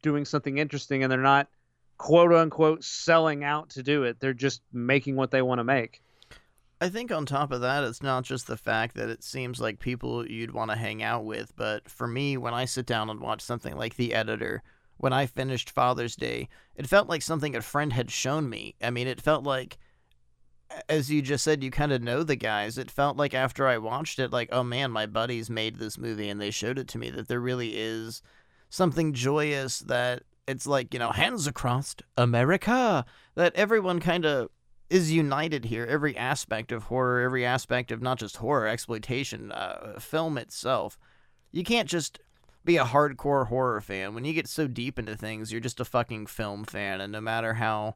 doing something interesting and they're not quote unquote selling out to do it. They're just making what they want to make. I think on top of that, it's not just the fact that it seems like people you'd want to hang out with, but for me, when I sit down and watch something like The Editor, when I finished Father's Day, it felt like something a friend had shown me. I mean, it felt like, as you just said, you kind of know the guys. It felt like after I watched it, like, oh man, my buddies made this movie and they showed it to me, that there really is something joyous that it's like, you know, hands across America, that everyone kind of is united here. Every aspect of horror, every aspect of not just horror, exploitation, uh, film itself. You can't just be a hardcore horror fan. When you get so deep into things, you're just a fucking film fan, and no matter how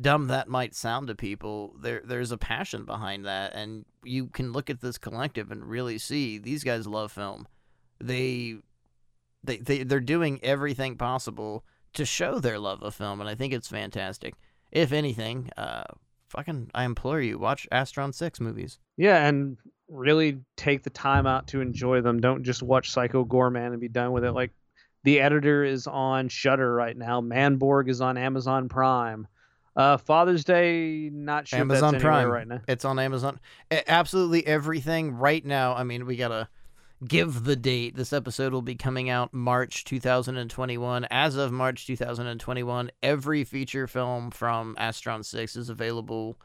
dumb that might sound to people, there there's a passion behind that, and you can look at this collective and really see these guys love film. They they, they they're doing everything possible to show their love of film, and I think it's fantastic. If anything, uh, fucking, I implore you, watch Astron Six movies. Yeah, and really take the time out to enjoy them. Don't just watch Psycho Goreman and be done with it. Like the editor is on Shudder right now. Manborg is on Amazon Prime. Uh, Father's Day, not sure Amazon that's Prime, right now. It's on Amazon. Absolutely everything right now. I mean, we gotta give the date. This episode will be coming out March 2021. As of March 2021, every feature film from Astron Six is available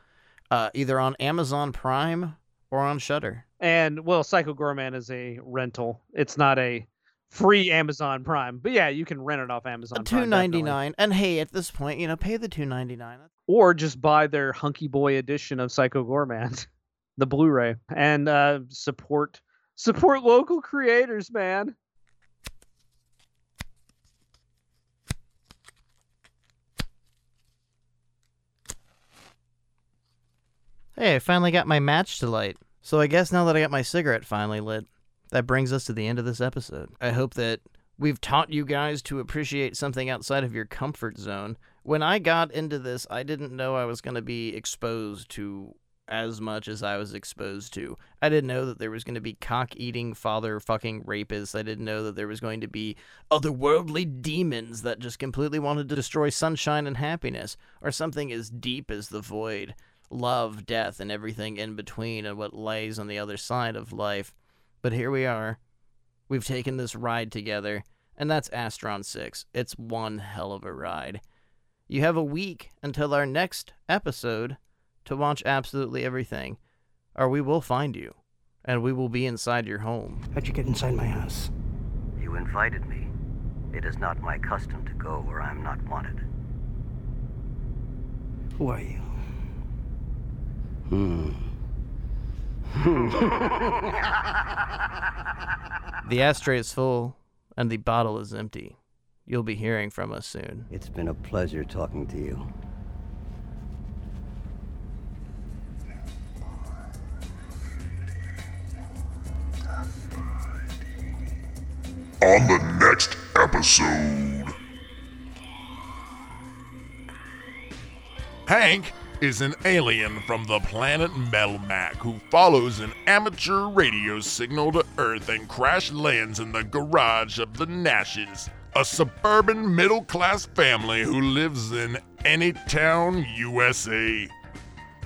uh, either on Amazon Prime or on Shudder. And well, Psycho Goreman is a rental. It's not a free Amazon Prime. But yeah, you can rent it off Amazon. Two Prime, ninety And hey, at this point, you know, pay the two ninety nine. or just buy their hunky boy edition of Psycho Goreman, the Blu-ray, and uh, support support local creators, man. Hey, I finally got my match to light. So I guess now that I got my cigarette finally lit, that brings us to the end of this episode. I hope that we've taught you guys to appreciate something outside of your comfort zone. when I got into this, I didn't know I was going to be exposed to as much as I was exposed to. I didn't know that there was going to be cock eating father fucking rapists. I didn't know that there was going to be otherworldly demons that just completely wanted to destroy sunshine and happiness, or something as deep as the void love, death, and everything in between, and what lays on the other side of life. But here we are. We've taken this ride together, and that's Astron 6. It's one hell of a ride. You have a week until our next episode to watch absolutely everything, or we will find you, and we will be inside your home. How'd you get inside my house? You invited me. It is not my custom to go where I'm not wanted. Who are you? Hmm. The ashtray is full, and the bottle is empty. You'll be hearing from us soon. It's been a pleasure talking to you. On the next episode. Hank is an alien from the planet Melmac who follows an amateur radio signal to Earth and crash lands in the garage of the Nashes, a suburban middle class family who lives in Anytown, USA.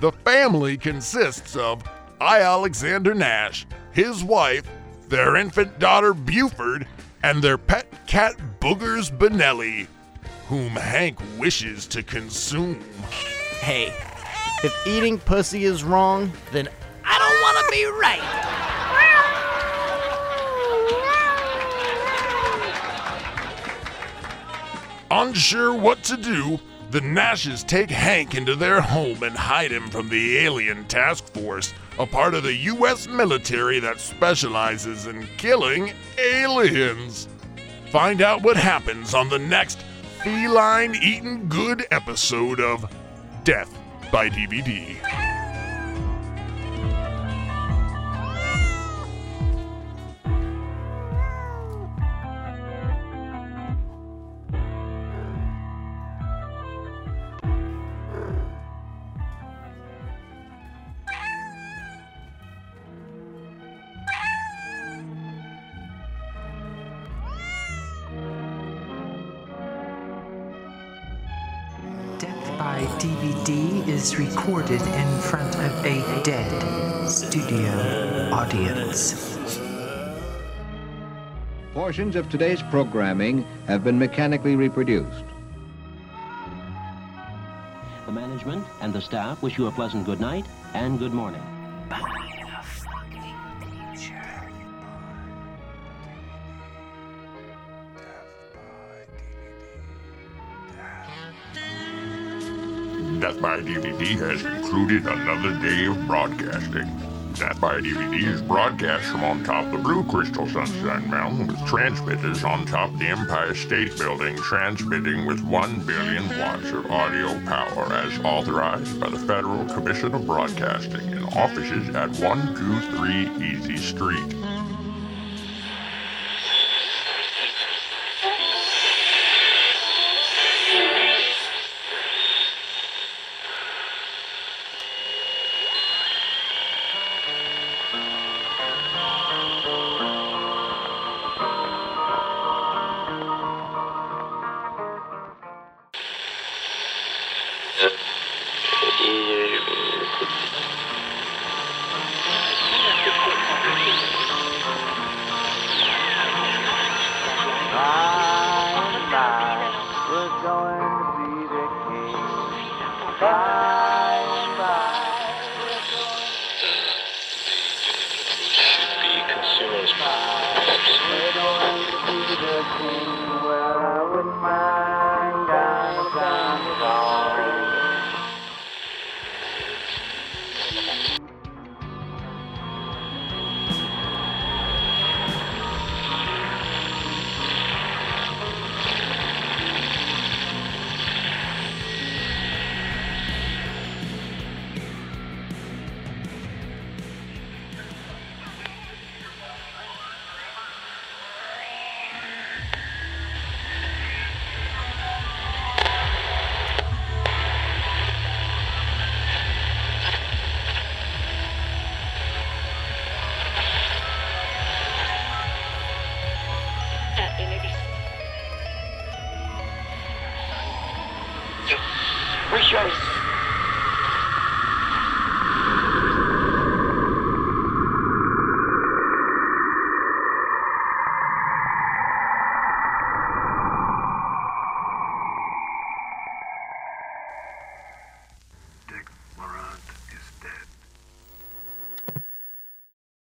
The family consists of I. Alexander Nash, his wife, their infant daughter Buford, and their pet cat Boogers Benelli, whom Hank wishes to consume. Hey, if eating pussy is wrong, then I don't want to be right. Unsure what to do, the Nashes take Hank into their home and hide him from the Alien Task Force, a part of the U.S. military that specializes in killing aliens. Find out what happens on the next feline eating good episode of Death by DVD. Is recorded in front of a dead studio audience. Portions of today's programming have been mechanically reproduced. The management and the staff wish you a pleasant good night and good morning. DVD has concluded another day of broadcasting. Death by DVD is broadcast from on top the Blue Crystal Sunshine Mountain with transmitters on top the Empire State Building transmitting with 1 billion watts of audio power as authorized by the Federal Commission of Broadcasting in offices at 123 Easy Street.